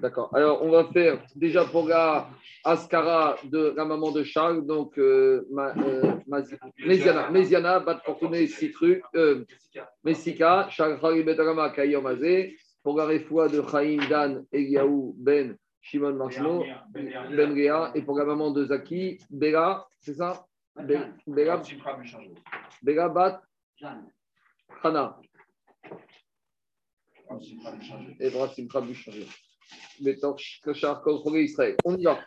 D'accord. Alors, on va faire déjà pour la Ascara de la maman de Charles, donc euh, ma, euh, Bat Fortuné, Citru, euh, Messika, Charles Khari Betarama, Kayomazé, pour la refoua de Chaim Dan Eliaou Ben Shimon Marsmo, Ben Réa, et pour la maman de Zaki, Bela, c'est ça? Bela, Bela Bat Hana. Et Simcha Bouchanger. On y va.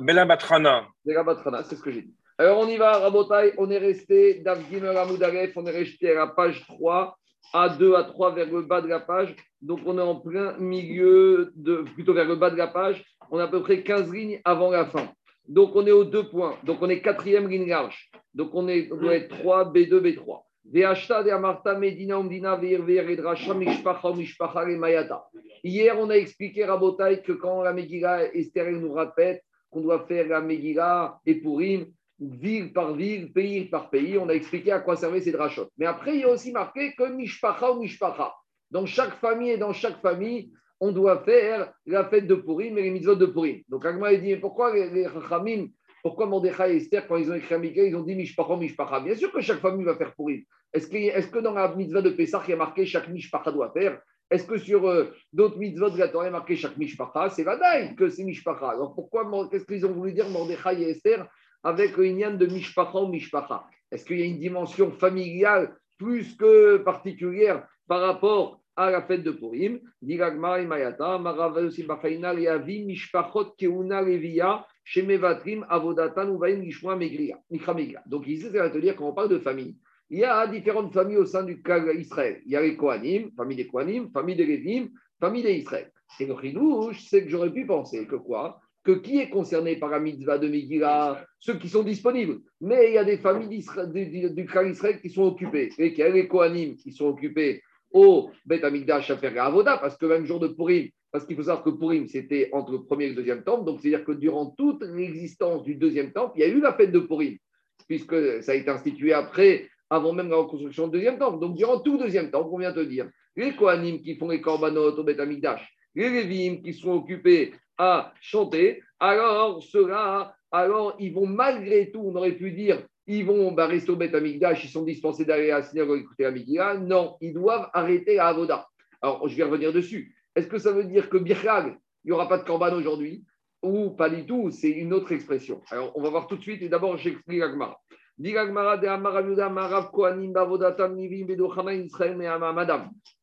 Bela Batrana. Bela Batrana, c'est ce que j'ai dit. Alors on y va, Rabotai, on est resté, Davgim Ramoudaref, on est resté à la page 3, à 2 à 3 vers le bas de la page. Donc on est en plein milieu, de, plutôt vers le bas de la page. On a à peu près 15 lignes avant la fin. Donc on est aux deux points. Donc on est quatrième ligne large. Donc on, est, on doit être 3, B2, B3. Hier, on a expliqué, Rabotai, que quand la Megillah, Esther nous répète qu'on doit faire la Megillah et Purim, ville par ville, pays par pays, on a expliqué à quoi servaient ces drachot. Mais après, il y a aussi marqué que Mishpacha ou Mishpacha. Dans chaque famille et dans chaque famille, on doit faire la fête de Purim et les mitzvot de Purim. Donc, Agma dit, pourquoi les, les pourquoi Mordechai et Esther, quand ils ont écrit à ils ont dit Mishpacha, Mishpacha. Bien sûr que chaque famille va faire Purim. Est-ce que, dans la mitzvah de Pessah, il y a marqué chaque Mishpacha doit faire? Est-ce que sur euh, d'autres mitzvot de la il y a marqué chaque Mishpacha? C'est Vadaï que c'est Mishpacha. Alors pourquoi, qu'est-ce qu'ils ont voulu dire Mordechai et Esther avec le Inyan de Mishpacha ou Mishpacha? Est-ce qu'il y a une dimension familiale plus que particulière par rapport à la fête de Purim? Diragma et Mayata, Maravayosi Bafaina, Yavi, Mishpachot, Keuna, Levia, Donc ici, ça te dire qu'on parle de famille. Il y a différentes familles au sein du cas d'Israël. Il y a les Kohanim, famille des Kohanim, famille des Lévim, famille d'Israël. Et le chidouche, c'est que j'aurais pu penser que quoi? Que qui est concerné par la mitzvah de Megillah? Ceux qui sont disponibles. Mais il y a des familles du, du, d'Israël qui sont occupées. A les Kohanim qui sont occupés au Bet Amigdash à faire Avoda, parce que même jour de Purim, parce qu'il faut savoir que Purim, c'était entre le premier et le deuxième temple. Donc, c'est-à-dire que durant toute l'existence du deuxième temple, il y a eu la fête de Purim, puisque ça a été institué après, avant même la reconstruction du deuxième temple. Donc, durant tout le deuxième temple, on vient de dire, les Kohanim qui font les korbanot au Beth les Lévim qui sont occupés à chanter, alors cela, alors ils vont malgré tout, on aurait pu dire, ils vont bah, rester au Beth Amikdash, ils sont dispensés d'aller à la synagogue écouter la Megillah. Non, ils doivent arrêter à Avoda. Alors, je vais revenir dessus. Est-ce que ça veut dire que Birchag, il n'y aura pas de Korban aujourd'hui Ou pas du tout? C'est une autre expression. Alors, on va voir tout de suite. Et d'abord, j'explique Agmara. On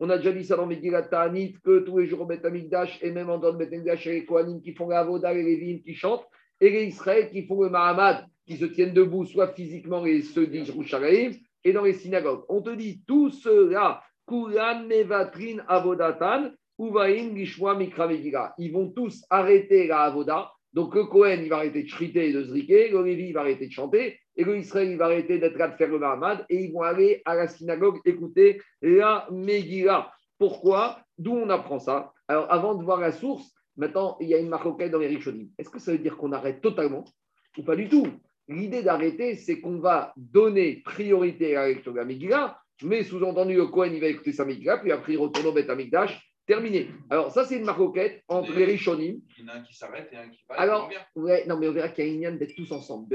a déjà dit ça dans Megillat Ta'anit, que tous les jours au Beth Amikdash, et même en dehors de Beth Amikdash, les Kohanim qui font la Avoda, les Lévim qui chantent, et les Israël qui font le Mahamad, qui se tiennent debout, soit physiquement, et ceux d'Isroucharaïm, et dans les synagogues. On te dit, tout cela, Kulan Mevatrin Avodatan, ils vont tous arrêter la avoda. Donc le Cohen, il va arrêter de chriter et de zriquer, le Lévi, il va arrêter de chanter, et le Israël, il va arrêter d'être là de faire le Mahamad, et ils vont aller à la synagogue écouter la Megillah. Pourquoi? D'où on apprend ça? Alors avant de voir la source, maintenant, il y a une marocaine dans les Rishonim. Est-ce que ça veut dire qu'on arrête totalement ou pas du tout? L'idée d'arrêter, c'est qu'on va donner priorité à la lecture de la Megillah, mais sous-entendu, le Cohen, il va écouter sa Megillah, puis après, il retourne au Beth Amikdash, Terminé. Alors, ça, c'est une maroquette entre les Rishonim. Il y en a un qui s'arrête et un qui va. Alors, ouais, non, mais on verra qu'il y a une yann d'être tous ensemble.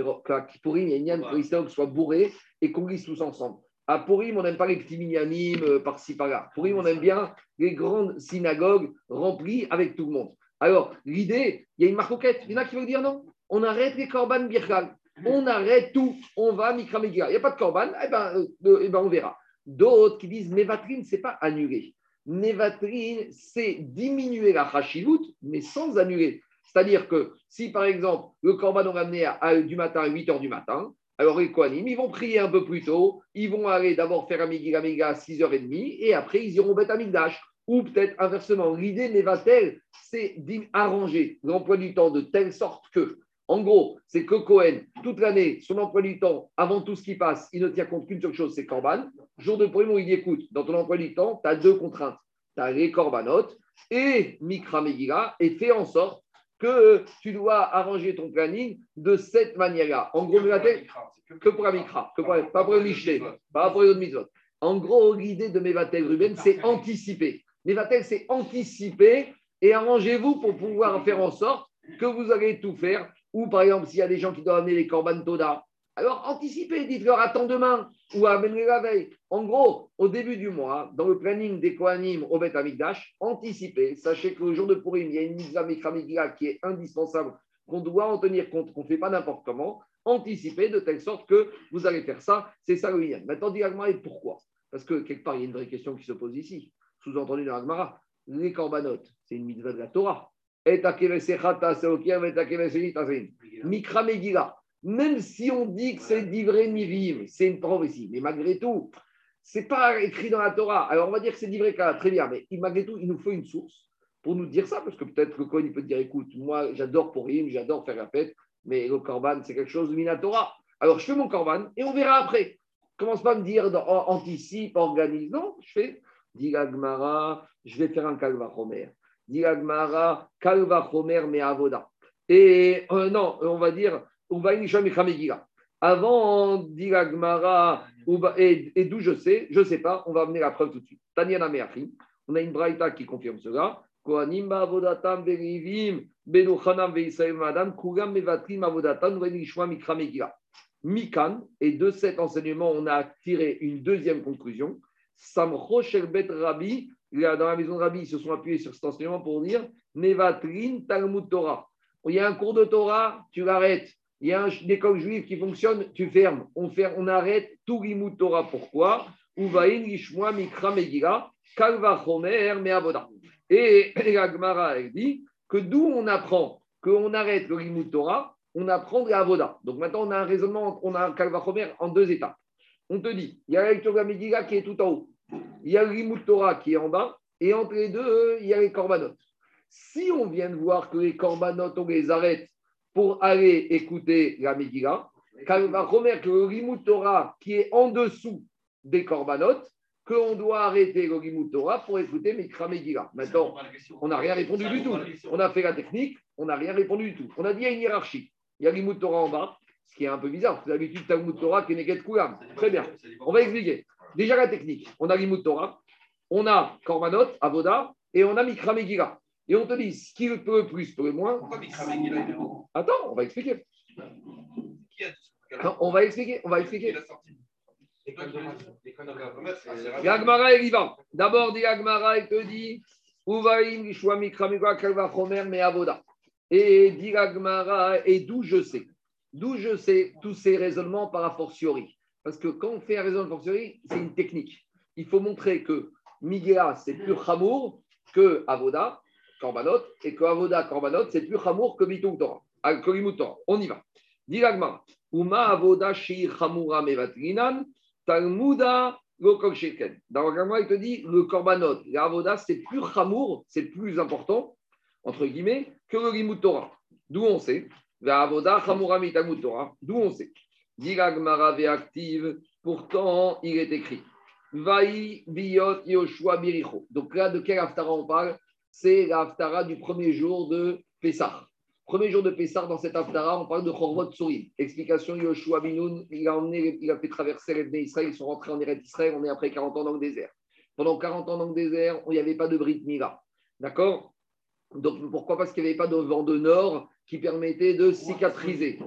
Pour il y a une yann pour l'histoire soit bourré et qu'on glisse tous ensemble. À Purim, on n'aime pas les petits minyanim euh, par-ci par-là. Purim, on aime bien les grandes synagogues remplies avec tout le monde. Alors, l'idée, il y a une marcoquette. Il y en a qui veulent dire non? On arrête les korban birkal. On arrête tout. On va mikramegia. Il n'y a pas de korban. Eh ben, euh, eh ben, on verra. D'autres qui disent, mais Vatrine, ce n'est pas annulé. Nevatrin, c'est diminuer la Hashivut, mais sans annuler. C'est-à-dire que si, par exemple, le Korban on ramené du matin à 8 h du matin, alors les Kohanim, ils vont prier un peu plus tôt, ils vont aller d'abord faire Amigila à 6h30, et après, ils iront à Amigdash. Ou peut-être inversement. L'idée Nevatel, c'est d'arranger l'emploi du temps de telle sorte que, en gros, c'est que Cohen, toute l'année, son emploi du temps, avant tout ce qui passe, il ne tient compte qu'une seule chose, c'est Korban. Jour de primo, il dit écoute, dans ton emploi du temps, tu as deux contraintes. Tu as les Korbanot et Mikra Megillah, et fais en sorte que tu dois arranger ton planning de cette manière-là. En gros, que pour la Mikra, que pas pour le Mishneh, pas pour les autres mitzvot. En gros, l'idée de Mevatel Ruben, c'est anticiper. Mevatel, c'est anticiper et arrangez-vous pour pouvoir faire en sorte que vous allez tout faire. Ou par exemple, s'il y a des gens qui doivent amener les corbanes Toda, alors anticipez, dites-leur attends demain ou amenez la veille. En gros, au début du mois, dans le planning des Kohanim au Bet Amigdash, anticipez. Sachez que le jour de Purim, il y a une mitzvah qui est indispensable, qu'on doit en tenir compte, qu'on ne fait pas n'importe comment. Anticipez de telle sorte que vous allez faire ça. C'est ça le lien. Maintenant, dis et pourquoi? Parce que quelque part, il y a une vraie question qui se pose ici. Sous-entendu dans l'Agmara, les corbanotes, c'est une mitzvah de la Torah. Mikra Megillah. Même si on dit que c'est d'ivré mivim, c'est une prophétie, mais malgré tout, c'est pas écrit dans la Torah. Alors on va dire que c'est d'ivré très bien, mais malgré tout, il nous faut une source pour nous dire ça, parce que peut-être que Cohen il peut dire écoute, moi j'adore Purim, j'adore faire la fête, mais le korban c'est quelque chose de minatora. Alors je fais mon korban et on verra après. Commence pas à me dire anticipe, organise. Non, je fais Gmara, je vais faire un kalva chomer. Gmara, kalva chomer mais avoda. Et euh, non, on va dire avant, dit Gmara, et, d'où je sais, je ne sais pas, on va amener la preuve tout de suite. Tanyana Meachim, on a une braïta qui confirme cela. Koanimba avodatam berivim, benuchanam veisrael kugam mevatrim avodatam, venishwa mikra megila. Mikan, et de cet enseignement, on a tiré une deuxième conclusion. Samcho sherbet rabbi, dans la maison de Rabbi, ils se sont appuyés sur cet enseignement pour dire Nevatrin Talmud Torah. Il y a un cours de Torah, tu l'arrêtes il y a une école juive qui fonctionne, tu fermes. On, ferme, on arrête tout Rimut Torah. Pourquoi? Uvain Lishmoa Mikra Megila, Kalva Chomer Meavoda. Et la Gemara, dit que d'où on apprend qu'on arrête le Rimut Torah, on apprend de Avoda. Donc maintenant, on a un raisonnement, on a un Kalva Chomer en deux étapes. On te dit, il y a la lecture de la Megillah qui est tout en haut. Il y a le Rimut Torah qui est en bas. Et entre les deux, il y a les Korbanot. Si on vient de voir que les Korbanot, on les arrête pour aller écouter la Megillah, quand va remettre le Rimut Torah qui est en dessous des Korbanot, qu'on doit arrêter le Rimut Torah pour écouter Mikra Megillah. Maintenant, on n'a rien répondu du tout. On a fait la technique, on n'a rien répondu du tout. On a dit il y a une hiérarchie. Il y a Rimut Torah en bas, ce qui est un peu bizarre, parce que d'habitude, Talmud Torah qui est Koulam. Très bien. On va expliquer. Déjà la technique. On a Rimut Torah, on a Korbanot, Avoda, et on a Mikra Megillah. Et on te dit ce qui peut le plus peut le moins. Pourquoi Attends, on va expliquer. on va expliquer, on va expliquer. Gagmara. D'abord, dit Gagmara, il te dit Uvaim, Lishwa, Mikramika, Kalva, Chomer, mais Avoda. Et dit Gagmara, et d'où je sais? D'où je sais tous ces raisonnements par a fortiori. Parce que quand on fait un raisonnement fortiori, c'est une technique. Il faut montrer que Migéa, c'est plus Hamour que Avoda, Korbanot, et que Avoda Korbanot, c'est plus Hamour que Bitou Torah. On y va. Dilagma. Uma Avoda Shir Hamura Mevatrinan, Talmuda Lokok Sheken. Dans le il te dit le Korbanot, l'Avoda, c'est plus Hamour, c'est plus important, entre guillemets, que le Limut Torah. D'où on sait. Avoda Torah. D'où on sait. Dilagmara active, pourtant il est écrit. Vaï Biot Yoshua Biricho. Donc là, de quel Haftara on parle? C'est l'Aftara du premier jour de Pessah. Premier jour de Pessah, dans cet Aftara, on parle de Chorvot Sourim. Explication Yoshua Binoun, il a, emmené, il a fait traverser les Israël, ils sont rentrés en Eretz Israël, on est après 40 ans dans le désert. Pendant 40 ans dans le désert, il n'y avait pas de Brit Mila. D'accord? Donc pourquoi? Parce qu'il n'y avait pas de vent de nord qui permettait de cicatriser.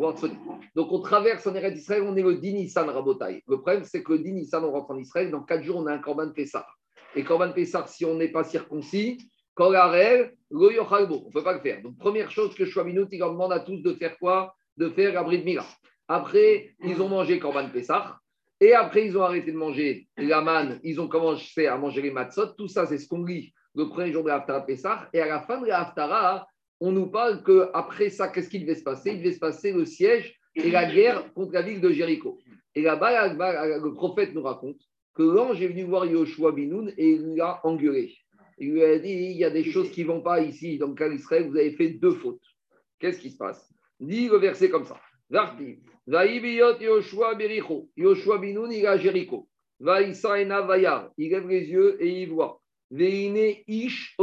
Donc on traverse en Eretz Israël, on est le Dinissan Rabotai. Le problème, c'est que le Dinissan, on rentre en Israël, dans 4 jours, on a un Korban Pessah. Et Korban Pessah, si on n'est pas circoncis, on ne peut pas le faire. Donc, première chose que Chouaminout, il leur demande à tous de faire quoi? De faire de Mila. Après, ils ont mangé Korban Pessah. Et après, ils ont arrêté de manger la manne. Ils ont commencé à manger les matzot. Tout ça, c'est ce qu'on lit le premier jour de l'Aftara Pessah. Et à la fin de l'Aftara, on nous parle qu'après ça, qu'est-ce qui devait se passer? Il devait se passer le siège et la guerre contre la ville de Jéricho. Et là-bas, le prophète nous raconte que l'ange est venu voir Yoshua Binoun et il l'a engueulé. Il lui a dit il y a des choses qui ne vont pas ici. Donc, à Israël, vous avez fait deux fautes. Qu'est-ce qui se passe? Dit le verset comme ça. Yoshua Binoun, il est à Jéricho. Vayar. Il lève les yeux et il voit. Ish.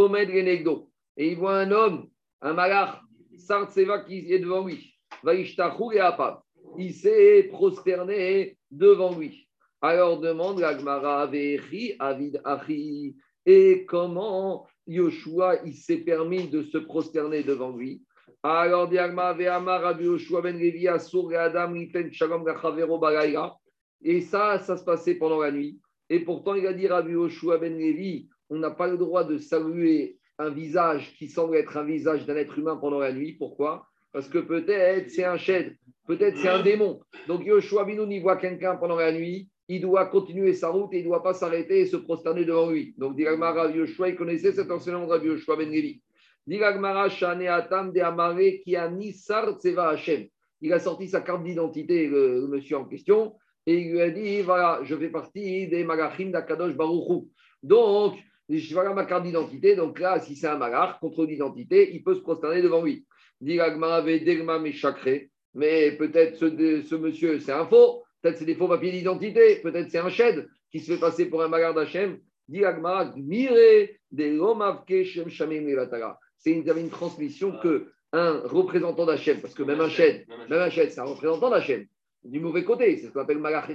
Et il voit un homme, un malach, Sartseva qui est devant lui. Et. Il s'est prosterné devant lui. Alors demande la Gemara Vechi Avid Achi. et comment Yoshua il s'est permis de se prosterner devant lui? Alors, Diagma Ve'amar Rabbi Yoshua ben Levi Asur Adam Riten Shalom Gachavero. Et ça, ça se passait pendant la nuit. Et pourtant, il a dit Rabbi Yoshua ben Levi, on n'a pas le droit de saluer un visage qui semble être un visage d'un être humain pendant la nuit. Pourquoi? Parce que peut-être c'est un shed, peut-être c'est un démon. Donc Yoshua Binoun, il voit quelqu'un pendant la nuit, il doit continuer sa route et il ne doit pas s'arrêter et se prosterner devant lui. Donc Diragmara Rabbi Yoshua, il connaissait cet enseignement de Yoshua Ben Levi. Diragmara Shane Atam de Amare qui Hashem. Il a sorti sa carte d'identité, le, monsieur en question, et il lui a dit voilà, je fais partie des Malachim d'Akadosh Baruchou. Donc, voilà ma carte d'identité. Donc là, si c'est un malach, contre d'identité, il peut se prosterner devant lui. Mais peut-être ce, ce monsieur, c'est un faux. Peut-être c'est des faux papiers d'identité. Peut-être c'est un shed qui se fait passer pour un malach d'Hachem. C'est une, une transmission que un représentant d'Hachem, parce que même un shed, même un shed, c'est un représentant d'Hachem, du mauvais côté, c'est ce qu'on appelle malach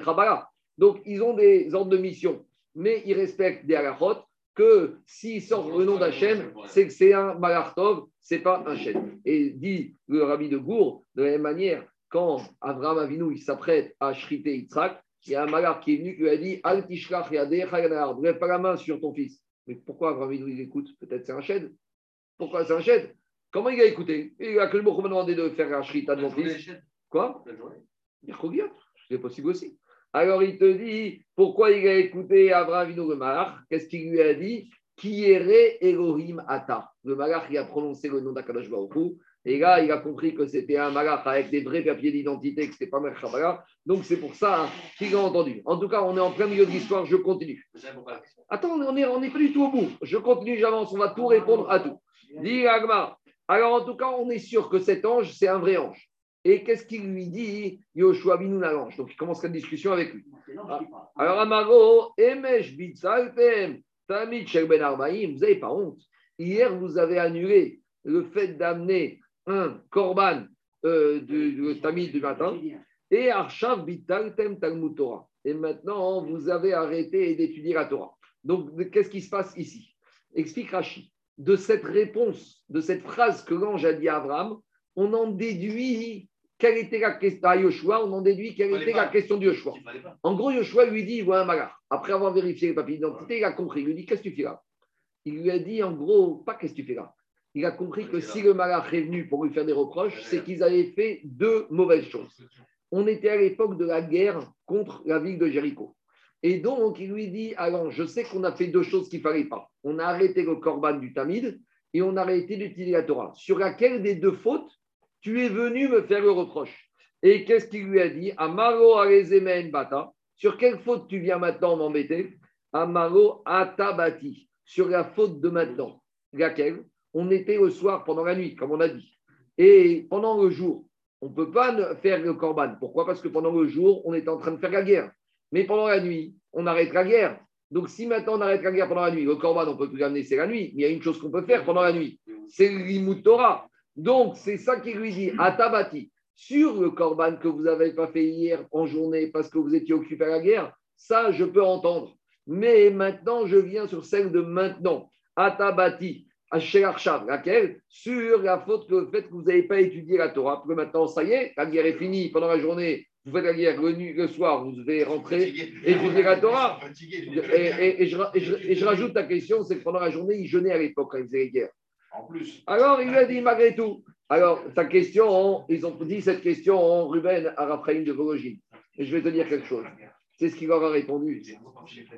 Donc ils ont des ordres de mission, mais ils respectent des halachot que s'il sort le nom d'Hachem, c'est que c'est un Malartov, ce n'est pas un chef. Et dit le rabbi de Gour, de la même manière, quand Abraham Avinu il s'apprête à shriter Yitzhak, il y a un malar qui est venu qui lui a dit Al tishrach ne lève pas la main sur ton fils. Mais pourquoi Abraham Avinu il écoute? Peut-être c'est un shed. Pourquoi c'est un shed Comment il a écouté? Il a que le mot m'a demandé de faire un shrita de mon fils. Quoi? Il C'est possible aussi. Alors il te dit pourquoi il a écouté Abraham Avinu le Qu'est-ce qu'il lui a dit? Qui irait Elohim Ata Le malach il a prononcé le nom d'Akadosh Baruch et là, il a compris que c'était un malach avec des vrais papiers d'identité, que ce n'était pas Merchabara. Donc, c'est pour ça qu'il a entendu. En tout cas, on est en plein milieu de l'histoire, je continue. Attends, on n'est on est pas du tout au bout. Je continue, j'avance, on va tout répondre à tout. Dit Agma. Alors, en tout cas, on est sûr que cet ange, c'est un vrai ange. Et qu'est-ce qu'il lui dit Yoshua Binoun l'ange Donc il commence la discussion avec lui. Ah. Alors Amaro, Emesh Bitzaltem, Tamid Ben Arbaïm, vous n'avez pas honte. Hier, vous avez annulé le fait d'amener un korban euh, du, Tamid du matin et Arshav Bitzaltem Talmud Torah. Et maintenant, vous avez arrêté d'étudier la Torah. Donc, qu'est-ce qui se passe ici? Explique Rashi. De cette réponse, de cette phrase que l'ange a dit à Abraham, on en déduit quelle était la question à Yoshua On en déduit quelle était la question de Yoshua. En gros, Yoshua lui dit il voit un malach. Après avoir vérifié les papiers d'identité, il a compris. Il lui dit Qu'est-ce que tu fais là? Il lui a dit en gros, pas qu'est-ce que tu fais là. Il a compris que si le malach est venu pour lui faire des reproches, c'est qu'ils avaient fait deux mauvaises choses. On était à l'époque de la guerre contre la ville de Jéricho. Et donc, il lui dit Alors, je sais qu'on a fait deux choses qu'il ne fallait pas. On a arrêté le corban du Tamid et on a arrêté d'utiliser la Torah. Sur laquelle des deux fautes tu es venu me faire le reproche. Et qu'est-ce qu'il lui a dit? Amaro bata. Sur quelle faute tu viens maintenant m'embêter? Amaro atabati. Sur la faute de maintenant. Laquelle? On était au soir pendant la nuit, comme on a dit. Et pendant le jour, on ne peut pas faire le corban. Pourquoi? Parce que pendant le jour, on est en train de faire la guerre. Mais pendant la nuit, on arrête la guerre. Donc si maintenant on arrête la guerre pendant la nuit, le corban, on ne peut plus l'amener, c'est la nuit. Mais il y a une chose qu'on peut faire pendant la nuit. C'est l'imout Torah. Donc, c'est ça qu'il lui dit, Atabati, sur le corban que vous n'avez pas fait hier en journée parce que vous étiez occupé à la guerre, ça, je peux entendre. Mais maintenant, je viens sur celle de maintenant. Atabati, Arshav, laquelle? Sur la faute que le fait que vous n'avez pas étudié la Torah. Parce que maintenant, ça y est, la guerre est finie. Pendant la journée, vous faites la guerre, le, le soir, vous devez rentrer, étudier la Torah. Et, je, rajoute la question, c'est que pendant la journée, il jeûnait à l'époque quand il faisait la guerre. En. Alors, il lui a dit malgré tout. Alors, ta question, ils ont dit cette question, Ruben à Raphaël de Vologine. Et je vais te dire quelque chose. C'est ce qu'il leur a répondu.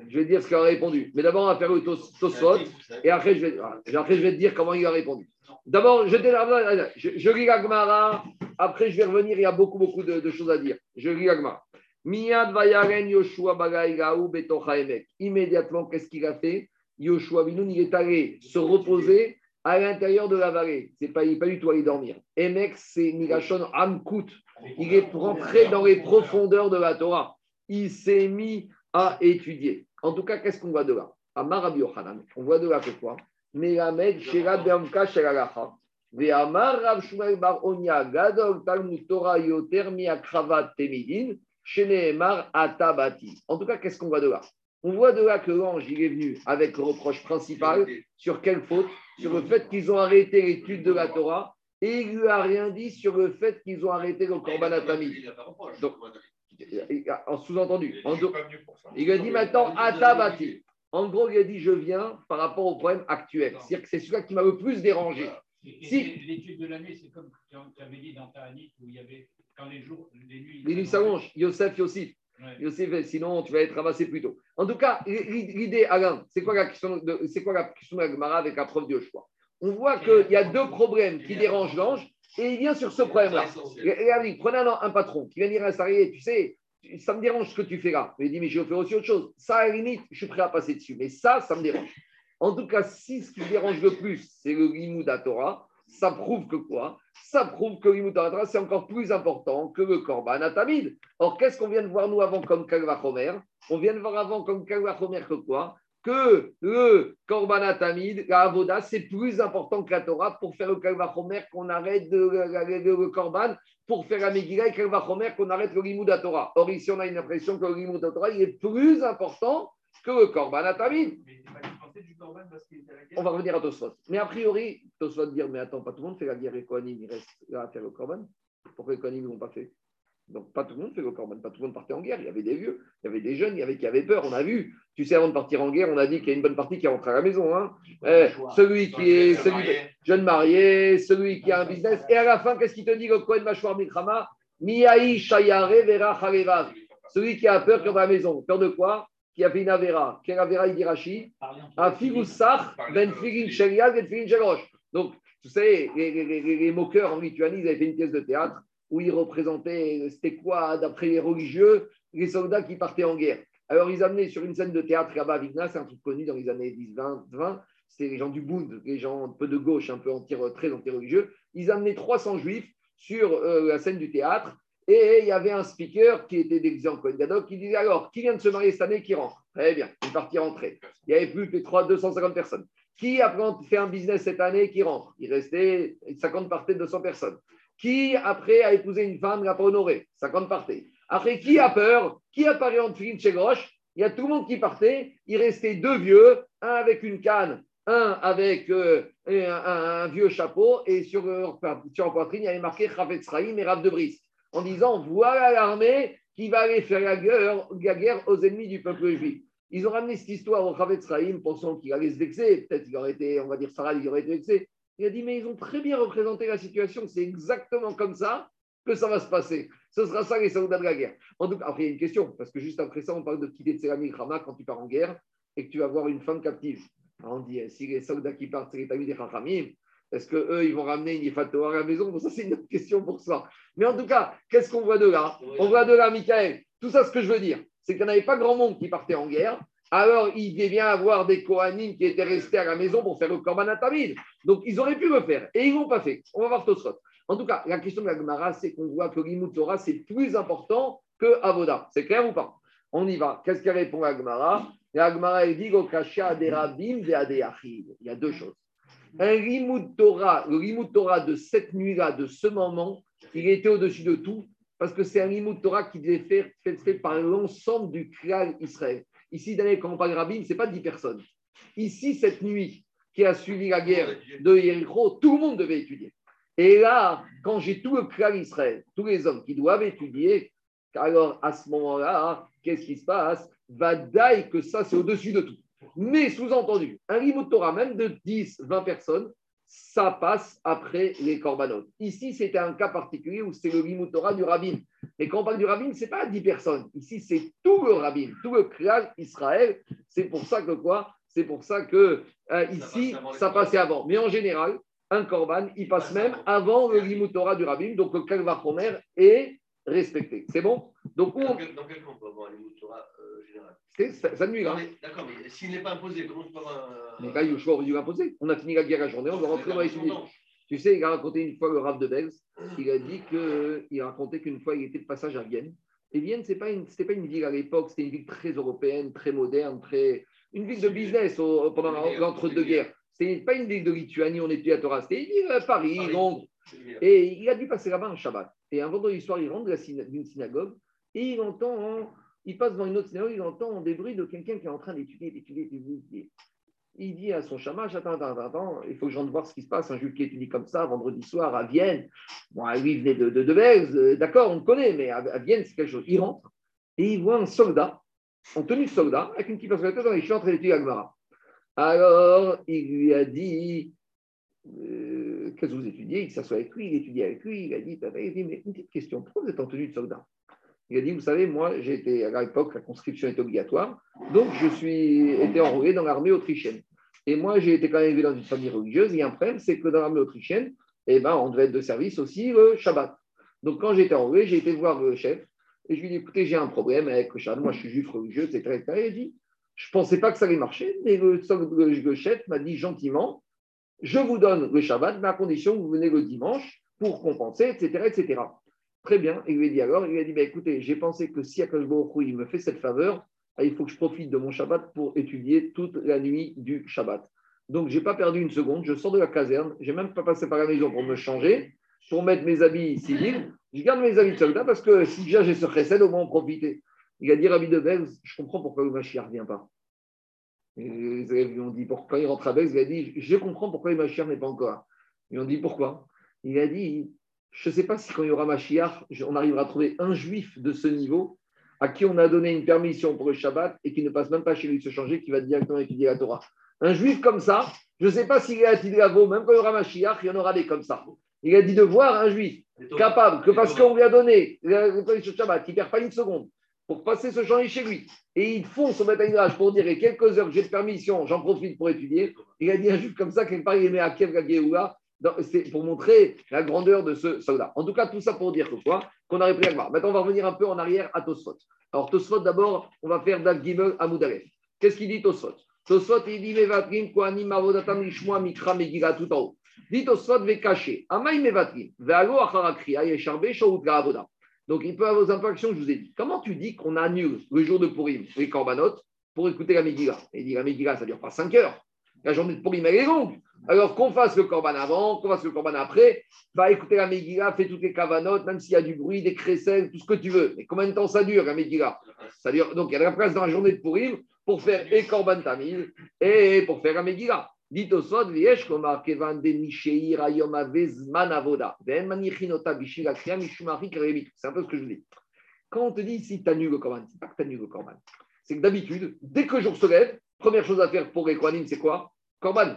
Je vais dire ce qu'il a répondu. Mais d'abord, on va faire le tosot. Et après je, vais, après, je vais te dire comment il a répondu. D'abord, je, je, je lis l'agmara. Après, je vais revenir. Il y a beaucoup, beaucoup de, choses à dire. Je lis l'agmara. Miyad vayaren Yoshua Immédiatement, qu'est-ce qu'il a fait? Yoshua Binoun, il est allé se reposer à l'intérieur de la vallée. C'est pas, il n'est pas du tout allé dormir. Emek, c'est Nigashon Amkut. Il est rentré dans les profondeurs de la Torah. Il s'est mis à étudier. En tout cas, qu'est-ce qu'on voit de là? Rabbi Yochanan. On voit de là que quoi? Ve'amar Rav Shmuel Bar Gadol Talmud Torah Yoter Miakravat Temidin, Atabati. En tout cas, qu'est-ce qu'on voit de là? On voit de là que l'ange, il est venu avec le reproche principal sur quelle faute? Sur le fait qu'ils ont arrêté l'étude de la Torah et il lui a rien dit sur le fait qu'ils ont arrêté le Korban Donc, en sous-entendu, il a dit maintenant Atabati. En gros, il a dit je viens par rapport au problème actuel. C'est-à-dire que c'est celui qui m'a le plus dérangé. Si... L'étude de la nuit, c'est comme tu avais dit dans ta où il y avait quand les jours, les nuits. Les nuits s'allongent. Yosef, Yosef, sinon tu vas être ramassé plus tôt. En tout cas, l'idée, Alain, c'est quoi la question de, c'est quoi la question de la Gemara avec la preuve de choix? On voit qu'il y a deux problèmes qui dérangent l'ange et il vient sur ce problème-là. Prenez un, un, patron qui vient dire à un salarié, tu sais, ça me dérange ce que tu fais là. Il dit, mais je vais faire aussi autre chose. Ça, à la limite, je suis prêt à passer dessus. Mais ça, ça me dérange. En tout cas, si ce qui dérange le plus, c'est le Limouda Torah, ça prouve que quoi? Ça prouve que Torah, c'est encore plus important que le Korban Atamid. Or, qu'est-ce qu'on vient de voir nous avant comme Kalva On vient de voir avant comme Kalva que quoi? Que le Korban Atamid, la Avoda, c'est plus important que la Torah pour faire le Kalva qu'on arrête de, le, Korban, pour faire la Megillah et Kalva qu'on arrête le Limouda Torah. Or, ici, on a une impression que le Limouda Torah, il est plus important que le Korban Atamid. On va revenir à Tosfot. Mais a priori, Tosfot dire Mais attends, pas tout le monde fait la guerre et Kohanim, il reste là à faire le Korban. Pourquoi les Kohanim ne l'ont pas fait? Donc, pas tout le monde fait le Korban, pas tout le monde partait en guerre. Il y avait des vieux, il y avait des jeunes, il y avait qui avaient peur. On a vu, tu sais, avant de partir en guerre, on a dit qu'il y a une bonne partie qui rentre à la maison. Hein. Eh, celui qui est celui, jeune marié, celui qui a un business. Et à la fin, qu'est-ce qu'il te dit, le Kohen Mashwar Mikrama Miyaï Shayare Vera Celui qui a peur qui rentre à la maison. Peur de quoi? Qui a fait une Avera. Quelle Avera, il dit Rashi? Un Figoussach, Ben Figin Shelial, Ben Figin Shelosh. Donc, tu sais, les, les, les, les, moqueurs en Lituanie, ils avaient fait une pièce de théâtre où ils représentaient, c'était quoi, d'après les religieux, les soldats qui partaient en guerre. Alors, ils amenaient sur une scène de théâtre là-bas à Vigna, c'est un truc connu dans les années 10, 20, 20 c'était les gens du Bund, les gens un peu de gauche, un peu anti, très anti-religieux. Ils amenaient 300 juifs sur euh, la scène du théâtre et il y avait un speaker qui était d'exemple Cohen Gadok qui disait alors, qui vient de se marier cette année qui rentre? Très bien, une partie rentrée. Il n'y avait plus que 3, 250 personnes. Qui a fait un business cette année qui rentre? Il restait 50 parties de 200 personnes. Qui après a épousé une femme, n'a pas honoré 50 parties. Après, qui a peur? Qui apparaît en film chez Groche Il y a tout le monde qui partait. Il restait deux vieux, un avec une canne, un avec euh, un, vieux chapeau, et sur, la poitrine, il y avait marqué Chavetz et Rav de Brice en disant voilà l'armée qui va aller faire la guerre, aux ennemis du peuple juif. Ils ont ramené cette histoire au Chavetz pensant qu'il allait se vexer. Peut-être qu'il aurait été, on va dire, Sarah, il aurait été vexé. Il a dit mais ils ont très bien représenté la situation. C'est exactement comme ça que ça va se passer. Ce sera ça les soldats de la guerre. En tout cas, après, il y a une question, parce que juste après ça, on parle de quitter Tselami Rama quand tu pars en guerre et que tu vas voir une femme captive. on dit, si les soldats qui partent, c'est les des Chachamim, est-ce qu'eux, ils vont ramener une Ifato à la maison? Bon, ça, c'est une autre question pour ça. Mais en tout cas, qu'est-ce qu'on voit de là? On voit de là, Michael. Tout ça, ce que je veux dire, c'est qu'il n'y avait pas grand monde qui partait en guerre. Alors, il devait avoir des Kohanim qui étaient restés à la maison pour faire le Korban Donc, ils auraient pu le faire. Et ils ne l'ont pas fait. On va voir Tosfot. En tout cas, la question de la Gemara, c'est qu'on voit que l'Imout Torah, c'est plus important que Avoda. C'est clair ou pas? On y va. Qu'est-ce qu'elle répond à la Gemara? La Gemara, elle dit Il y a deux choses. Un Limud Torah, le Limud Torah de cette nuit-là, de ce moment, il était au-dessus de tout, parce que c'est un Limud Torah qui devait faire fait, par l'ensemble du Krial Israël. Ici, quand on parle de Rabin, ce n'est pas 10 personnes. Ici, cette nuit qui a suivi la guerre de Jéricho, tout le monde devait étudier. Et là, quand j'ai tout le Krial Israël, tous les hommes qui doivent étudier, alors à ce moment-là, qu'est-ce qui se passe? Va que ça, c'est au-dessus de tout. Mais sous-entendu, un Limut Torah, même de 10, 20 personnes, ça passe après les korbanot. Ici, c'était un cas particulier où c'est le Limut Torah du rabbin. Et quand on parle du rabbin, ce n'est pas 10 personnes. Ici, c'est tout le rabbin, tout le Krial Israël. C'est pour ça que quoi? C'est pour ça que euh, ici, ça passait avant. Mais en général, un korban, il passe même avant le Limut Torah du rabbin. Donc le Kalvachomer est respecté. C'est bon? Donc, on... Dans quel, dans quel camp on peut avoir les Torah euh, général C'est sa nuit, là. D'accord, mais s'il n'est pas imposé, comment je peux avoir un. Mais là, Yoshua aurait dû l'imposer. On a fini la guerre la journée, on va rentrer dans les étudier. Tu sais, il a raconté une fois le Rav de Belz, il a dit qu'il a raconté qu'une fois il était de passage à Vienne. Et Vienne, ce n'était pas, une, pas une ville à l'époque, c'était une ville très européenne, très moderne, très, une ville de business au, pendant l'entre-deux-guerres. Ce n'était pas une ville de Lituanie, on était à Torah, c'était une ville à Paris, Londres. Et il a dû passer là-bas un Shabbat. Et un vendredi soir, il rentre d'une synagogue et il entend il passe devant une autre synagogue, il entend des bruits de quelqu'un qui est en train d'étudier, d'étudier, d'étudier. Il dit à son chamash, attends, attends, attends, il faut que je rentre voir ce qui se passe. Un juif qui étudie comme ça, vendredi soir à Vienne. Bon, lui, il venait de, de, de d'accord, on le connaît, mais à, Vienne, c'est quelque chose. Il rentre et il voit un soldat, en tenue de soldat, avec une petite sur la tête, dans les en train d'étudier Agmara. Alors, il lui a dit, euh, qu'est-ce que vous étudiez? Il s'assoit avec lui, il étudie avec lui, il a dit, il dit, mais une petite question, pourquoi vous êtes en tenue de soldat? Il a dit, vous savez, moi, été, à l'époque, la conscription est obligatoire, donc je suis été enrôlé dans l'armée autrichienne. Et moi, j'ai été quand même élevé dans une famille religieuse, et un problème, c'est que dans l'armée autrichienne, eh ben, on devait être de service aussi le Shabbat. Donc, quand j'étais enrôlé, j'ai été voir le chef, et je lui ai dit, écoutez, j'ai un problème avec le Shabbat, moi, je suis juif religieux, etc. Et il dit, je ne pensais pas que ça allait marcher, mais le, le chef m'a dit gentiment, je vous donne le Shabbat, mais à condition que vous venez le dimanche pour compenser, etc. etc. Très bien. Il lui a dit alors, il lui a dit, bah, écoutez, j'ai pensé que si Akashbohu il me fait cette faveur, ah, il faut que je profite de mon Shabbat pour étudier toute la nuit du Shabbat. Donc, je n'ai pas perdu une seconde, je sors de la caserne, je n'ai même pas passé par la maison pour me changer, pour mettre mes habits civils. Je garde mes habits de soldat parce que si déjà j'ai ce recède, au moins en profiter. Il a dit Rabbi de Belz, je comprends pourquoi le Mashiach ne vient pas. les élèves lui ont dit, pourquoi il rentre à Belz Il a dit, je comprends pourquoi le Mashiach n'est pas encore. Ils ont dit, pourquoi? Il a dit, je ne sais pas si quand il y aura Mashiach, on arrivera à trouver un juif de ce niveau à qui on a donné une permission pour le Shabbat et qui ne passe même pas chez lui se changer, qui va directement étudier la Torah. Un juif comme ça, je ne sais pas s'il est à Tidravo, même quand il y aura Mashiach, il y en aura des comme ça. Il a dit de voir un juif capable, que parce qu'on lui a donné le Shabbat, il ne perd pas une seconde, pour passer se changer chez lui. Et il fonce au Betaïdrage pour dire quelques heures que j'ai de permission, j'en profite pour étudier. Il a dit un juif comme ça, quelque part, il est mis à Kiev c'est pour montrer la grandeur de ce soldat. En tout cas, tout ça pour dire que quoi Qu'on a repris voir. Maintenant, on va revenir un peu en arrière à Tosfot. Alors, Tosfot, d'abord, on va faire Dav Gimel à Moudaref. Qu'est-ce qu'il dit Tosfot? Tosfot, il dit Mevatrim, Kohanim, Avodatam, Lishmoa, Mikra, Megillah, tout en haut. Dit Tosfot, Vekaché, Amaï Mevatrim, Vealo, Acharakria, Yesharbe, Shaout, Avoda. Donc, il peut avoir vos impactions je vous ai dit. Comment tu dis qu'on annule le jour de Purim les corbanotes pour écouter la Megillah? Il dit la Megillah, ça ne dure pas 5 heures. La journée de Purim, elle est longue. Alors qu'on fasse le corban avant, qu'on fasse le corban après, va écouter la Megillah, fais toutes les cavanotes, même s'il y a du bruit, des crécelles, tout ce que tu veux. Mais combien de temps ça dure la Megillah? Ça dure, Donc il y a de la place dans la journée de Purim pour faire et korban tamil et pour faire la Megillah. Dites au sod, viesh komar kevan de. Ven. C'est un peu ce que je dis. Quand on te dit si tu annules le korban, c'est pas que tu annules le korban. C'est que d'habitude, dès que le jour se lève, première chose à faire pour les c'est quoi? Corban.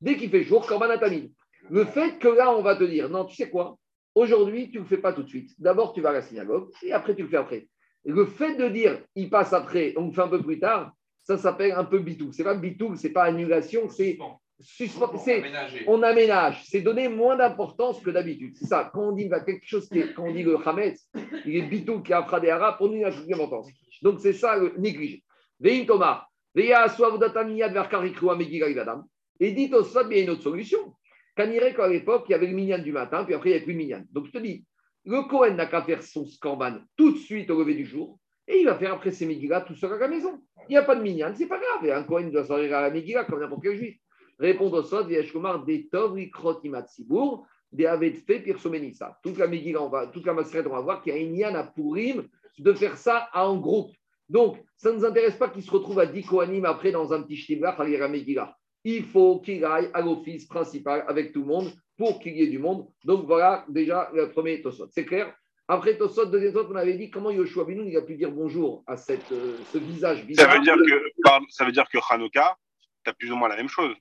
dès qu'il fait jour, Corban Atamid. Le fait que là, on va te dire, non, tu sais quoi Aujourd'hui, tu ne le fais pas tout de suite. D'abord, tu vas à la synagogue et après, tu le fais après. le fait de dire, il passe après, on le fait un peu plus tard, ça s'appelle un peu bitou. C'est pas bitou, c'est pas annulation, c'est suspend. On aménage. C'est donner moins d'importance que d'habitude. C'est ça. Quand on dit quelque chose, qui est, quand on dit le Hametz, il est bitou qui a frappé des arabes, on lui a d'importance. Donc c'est ça le. Vein Thomas. Et dit au il y a une autre solution. Kanirek, qu'à l'époque, il y avait le minyan du matin, puis après, il n'y avait plus le minyan. Donc, je te dis, le Kohen n'a qu'à faire son scorban tout de suite au lever du jour, et il va faire après ses Megillah tout seul à la maison. Il n'y a pas de minyan, c'est pas grave. Un Kohen doit sortir à la Megillah comme n'importe quel juif. Répond au Sod, Vieshkomar, des Tov, Rikrot, Imatsibour, des Avet Fe, Pirsomenissa. Toute la Megillah, on va, toute la on va voir qu'il y a une à Pourim de faire ça en groupe. Donc, ça ne nous intéresse pas qu'il se retrouve à 10 Kohanim après dans un petit shtibla à lire Megillah. Il faut qu'il aille à l'office principal avec tout le monde pour qu'il y ait du monde. Donc voilà déjà le premier Tosot. C'est clair? Après Tosot, deuxième Tosot, on avait dit comment Yoshua Binoun il a pu dire bonjour à cette, euh, ce visage bizarre. Ça veut dire que, ça veut dire que Hanouka, tu as plus ou moins la même chose.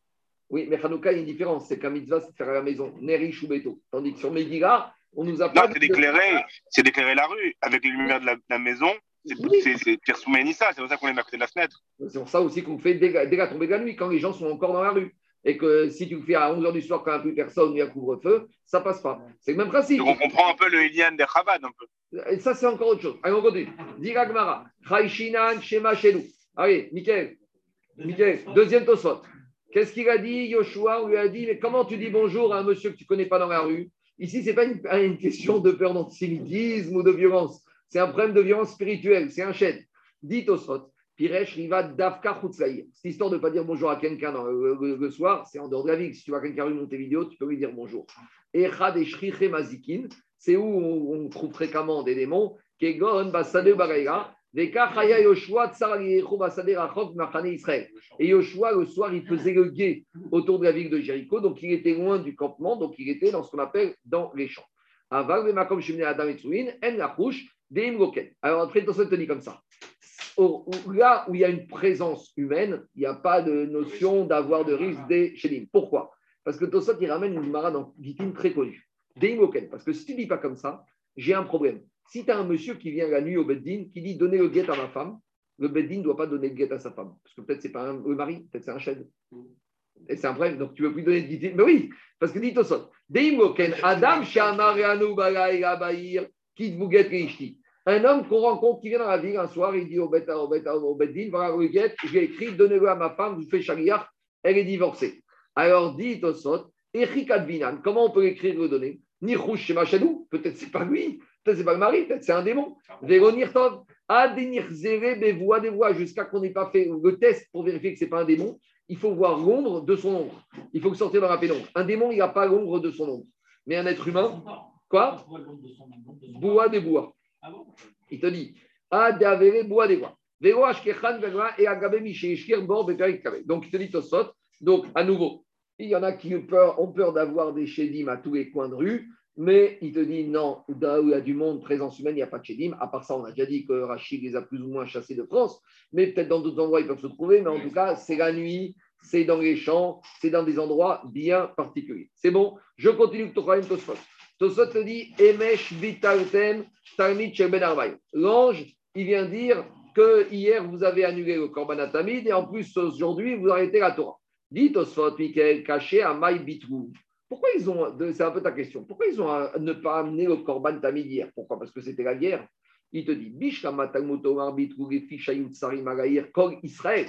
Oui, mais Hanouka, il y a une différence. C'est qu'un mitzvah, c'est faire à la maison, Neri Beto. Tandis que sur Megillah, on nous a Non, c'est d'éclairer, c'est d'éclairer la rue avec les lumières de la maison c'est Pierre Soumenissa, c'est pour ça qu'on est à côté de la fenêtre. C'est pour ça aussi qu'on fait dès, dès la tombée de la nuit, quand les gens sont encore dans la rue. Et que si tu le fais à 11h du soir quand il n'y a plus personne, il y a couvre-feu, ça passe pas. C'est le même principe. Donc on comprend un peu le Ilian des Chabad un peu. Et ça, c'est encore autre chose. Allez, on continue. Diragmara, Chaïchinan, Shema, Shelou. Allez, Mickaël. Mickaël, deuxième Tosot. Qu'est-ce qu'il a dit? Yoshua On lui a dit Mais comment tu dis bonjour à un monsieur que tu ne connais pas dans la rue? Ici, ce n'est pas une, une, question de peur d'antisémitisme ou de violence. C'est un problème de violence spirituelle, c'est un chêne. Dites au Sot, Piresh Riva Davka Cette histoire de ne pas dire bonjour à quelqu'un le, soir, c'est en dehors de la vie. Si tu vois quelqu'un lui monter vidéo, tu peux lui dire bonjour. Echad Mazikin, c'est où on, trouve fréquemment des démons. Kegon. Et Yoshua, le soir, il faisait le guet autour de la ville de Jéricho, donc il était loin du campement, donc il était dans ce qu'on appelle dans les champs. Loken. Alors après, on se dit comme ça. Là où il y a une présence humaine, il n'y a pas de notion d'avoir de risque des Shelim. Pourquoi? Parce que Tosot, il ramène une mara dans Gitin très connue. Loken. Parce que si tu ne dis pas comme ça, j'ai un problème. Si tu as un monsieur qui vient la nuit au Beddin, qui dit donnez le guet à ma femme, le Beddin ne doit pas donner le guet à sa femme. Parce que peut-être c'est pas un, le mari, peut-être c'est un chef. Et c'est un problème. Donc tu ne veux plus donner de guet. Mais oui, parce que dit Tosot. Adam Kit Bouget Reishti. Un homme qu'on rencontre qui vient dans la ville un soir, il dit au Bet au Bet- au Beddin, voilà le guet, j'ai écrit, donnez-le à ma femme, je fais chariach, elle est divorcée. Alors dit Tosot, Echikad Vinan, comment on peut l'écrire le donner? Nichouch chez Machalou, peut-être c'est pas lui, peut-être c'est pas le mari, peut-être c'est un démon. Véronir Tov, Adenir Zere Bevoa voix, jusqu'à qu'on n'ait pas fait le test pour vérifier que c'est pas un démon, il faut voir l'ombre de son ombre. Il faut le sortir dans la pénombre. Un démon, il n'a pas l'ombre de son ombre. Mais un être humain, quoi Bois des bois. Ah Il te dit, Adavere bois des bois. Ashkechan et Agabe Miché Ishkir Bor. Donc il te dit Tosot, donc à nouveau, il y en a qui ont peur, ont peur d'avoir des chédim à tous les coins de rue, mais il te dit non, là où il y a du monde, présence humaine, il n'y a pas de chédim. À part ça, on a déjà dit que Rachid les a plus ou moins chassés de France, mais peut-être dans d'autres endroits, ils peuvent se trouver, mais en tout cas, c'est la nuit, c'est dans les champs, c'est dans des endroits bien particuliers. C'est bon, je continue Tochaim Tosfot. Dit Emesh Ben. L'ange, il vient dire que hier vous avez annulé le Korban Atamid et en plus aujourd'hui vous arrêtez la Torah. Dit Tosfot, Michael, caché à Maï Bitrou. Pourquoi ils ont, c'est un peu ta question, pourquoi ils ont à ne pas amené le Korban Tamid hier? Pourquoi? Parce que c'était la guerre. Il te dit, Arbitrou, Kol Israël.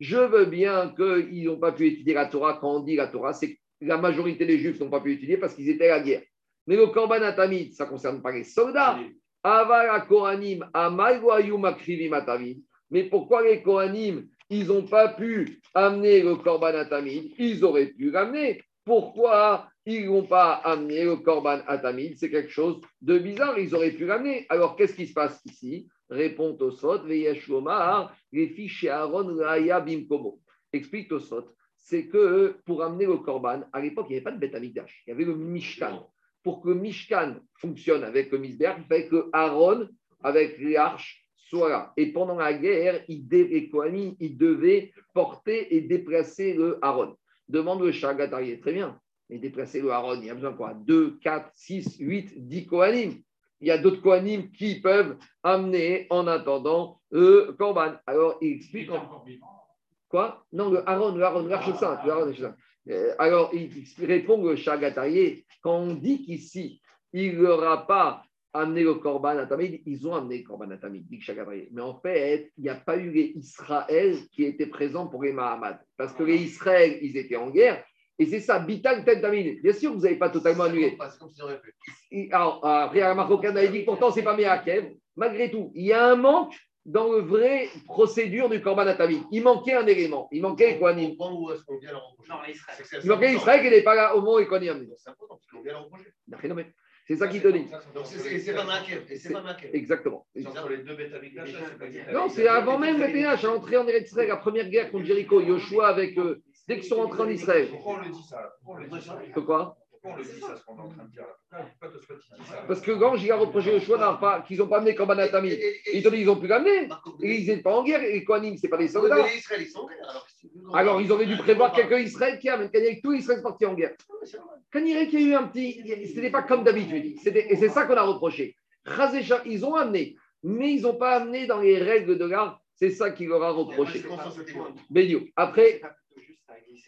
Je veux bien qu'ils n'ont pas pu étudier la Torah. Quand on dit la Torah, c'est que la majorité des Juifs n'ont pas pu étudier parce qu'ils étaient à la guerre. Mais le Korban Atamid, ça ne concerne pas les soldats. Avala Kohanim, Amalgoayum Akrivim Atavid. Mais pourquoi les Kohanim, ils n'ont pas pu amener le Korban Atamid? Ils auraient pu l'amener. Pourquoi ils n'ont pas amené le Korban Atamid? C'est quelque chose de bizarre. Ils auraient pu l'amener. Alors, qu'est-ce qui se passe ici? Répond Tosot, Veyeshomar, les fiches Aaron Raya Bimkomo. Explique Tosot, c'est que pour amener le Korban, à l'époque, il n'y avait pas de Beth Amikdash, il y avait le Mishkan. Pour que Mishkan fonctionne avec le Misber, il fallait que Aaron, avec l'arche, soit là. Et pendant la guerre, il les Kohanim, ils devaient porter et déplacer le Aaron. Demande le Chagatarié, très bien. Mais déplacer le Aaron, il y a besoin de quoi 2, 4, 6, 8, 10 Kohanim. Il y a d'autres Kohanim qui peuvent amener en attendant le Korban. Alors, il explique. vivant. Quoi Non, le Aaron, le Aaron, l'arche sainte. le Aaron, l'arche sainte. Euh, alors, il répond le Chagatarié, quand on dit qu'ici, il leur a pas amené le Korban à Tamid, ils ont amené le Korban à Tamid, dit Chagatarié. Mais en fait, il n'y a pas eu les Israël qui étaient présents pour les Mahamad. Parce que les Israël, ils étaient en guerre. Et c'est ça, Bital Tel Tamid. Bien sûr, vous n'avez pas totalement annulé. Alors, après, la Marocaine avait dit que pourtant, c'est pas Meakev. Malgré tout, il y a un manque dans le vrai procédure du Korban Atamid. Il manquait un élément. Il manquait Kohanim. comprend où est-ce qu'on vient leur reprocher. Non, Israël. Il manquait. Israël qui n'est pas là au moment où il connaît amené. C'est important parce qu'on vient leur reprocher. Non, mais C'est ça qu'il te dit. Donc c'est- et pas Makev. Et c'est pas Makev. Exactement. Entre les deux bêtes avec c'est pas dit. Non, c'est avant même le Ténach, à l'entrée en Israël, la première guerre contre Jéricho, Yoshua avec eux, dès qu'ils sont rentrés en Israël. Pourquoi on le dit ça? Pourquoi? Dit Pourquoi on le dit ça, ce qu'on est en train de dire là Pourquoi pourquoi Tosfot, il dit ça? Parce que Gange, il a reproché d'avoir pas- qu'ils n'ont pas amené Korban Atamid. Ils te disent qu'ils n'ont pu l'amener. Ils n'étaient pas en guerre, et Kohanim, ce n'est pas des soldats. mais les Israéliens, ils sont en guerre, alors ils auraient dû prévoir quelques Israël qui amènent. Avec tout Israël parti en guerre. Quand il y a eu un petit. Ce n'était pas comme d'habitude. Et c'est ça qu'on a reproché. Ils ont amené, mais ils n'ont pas amené dans les règles de l'art. C'est ça qu'il leur a reproché. Après,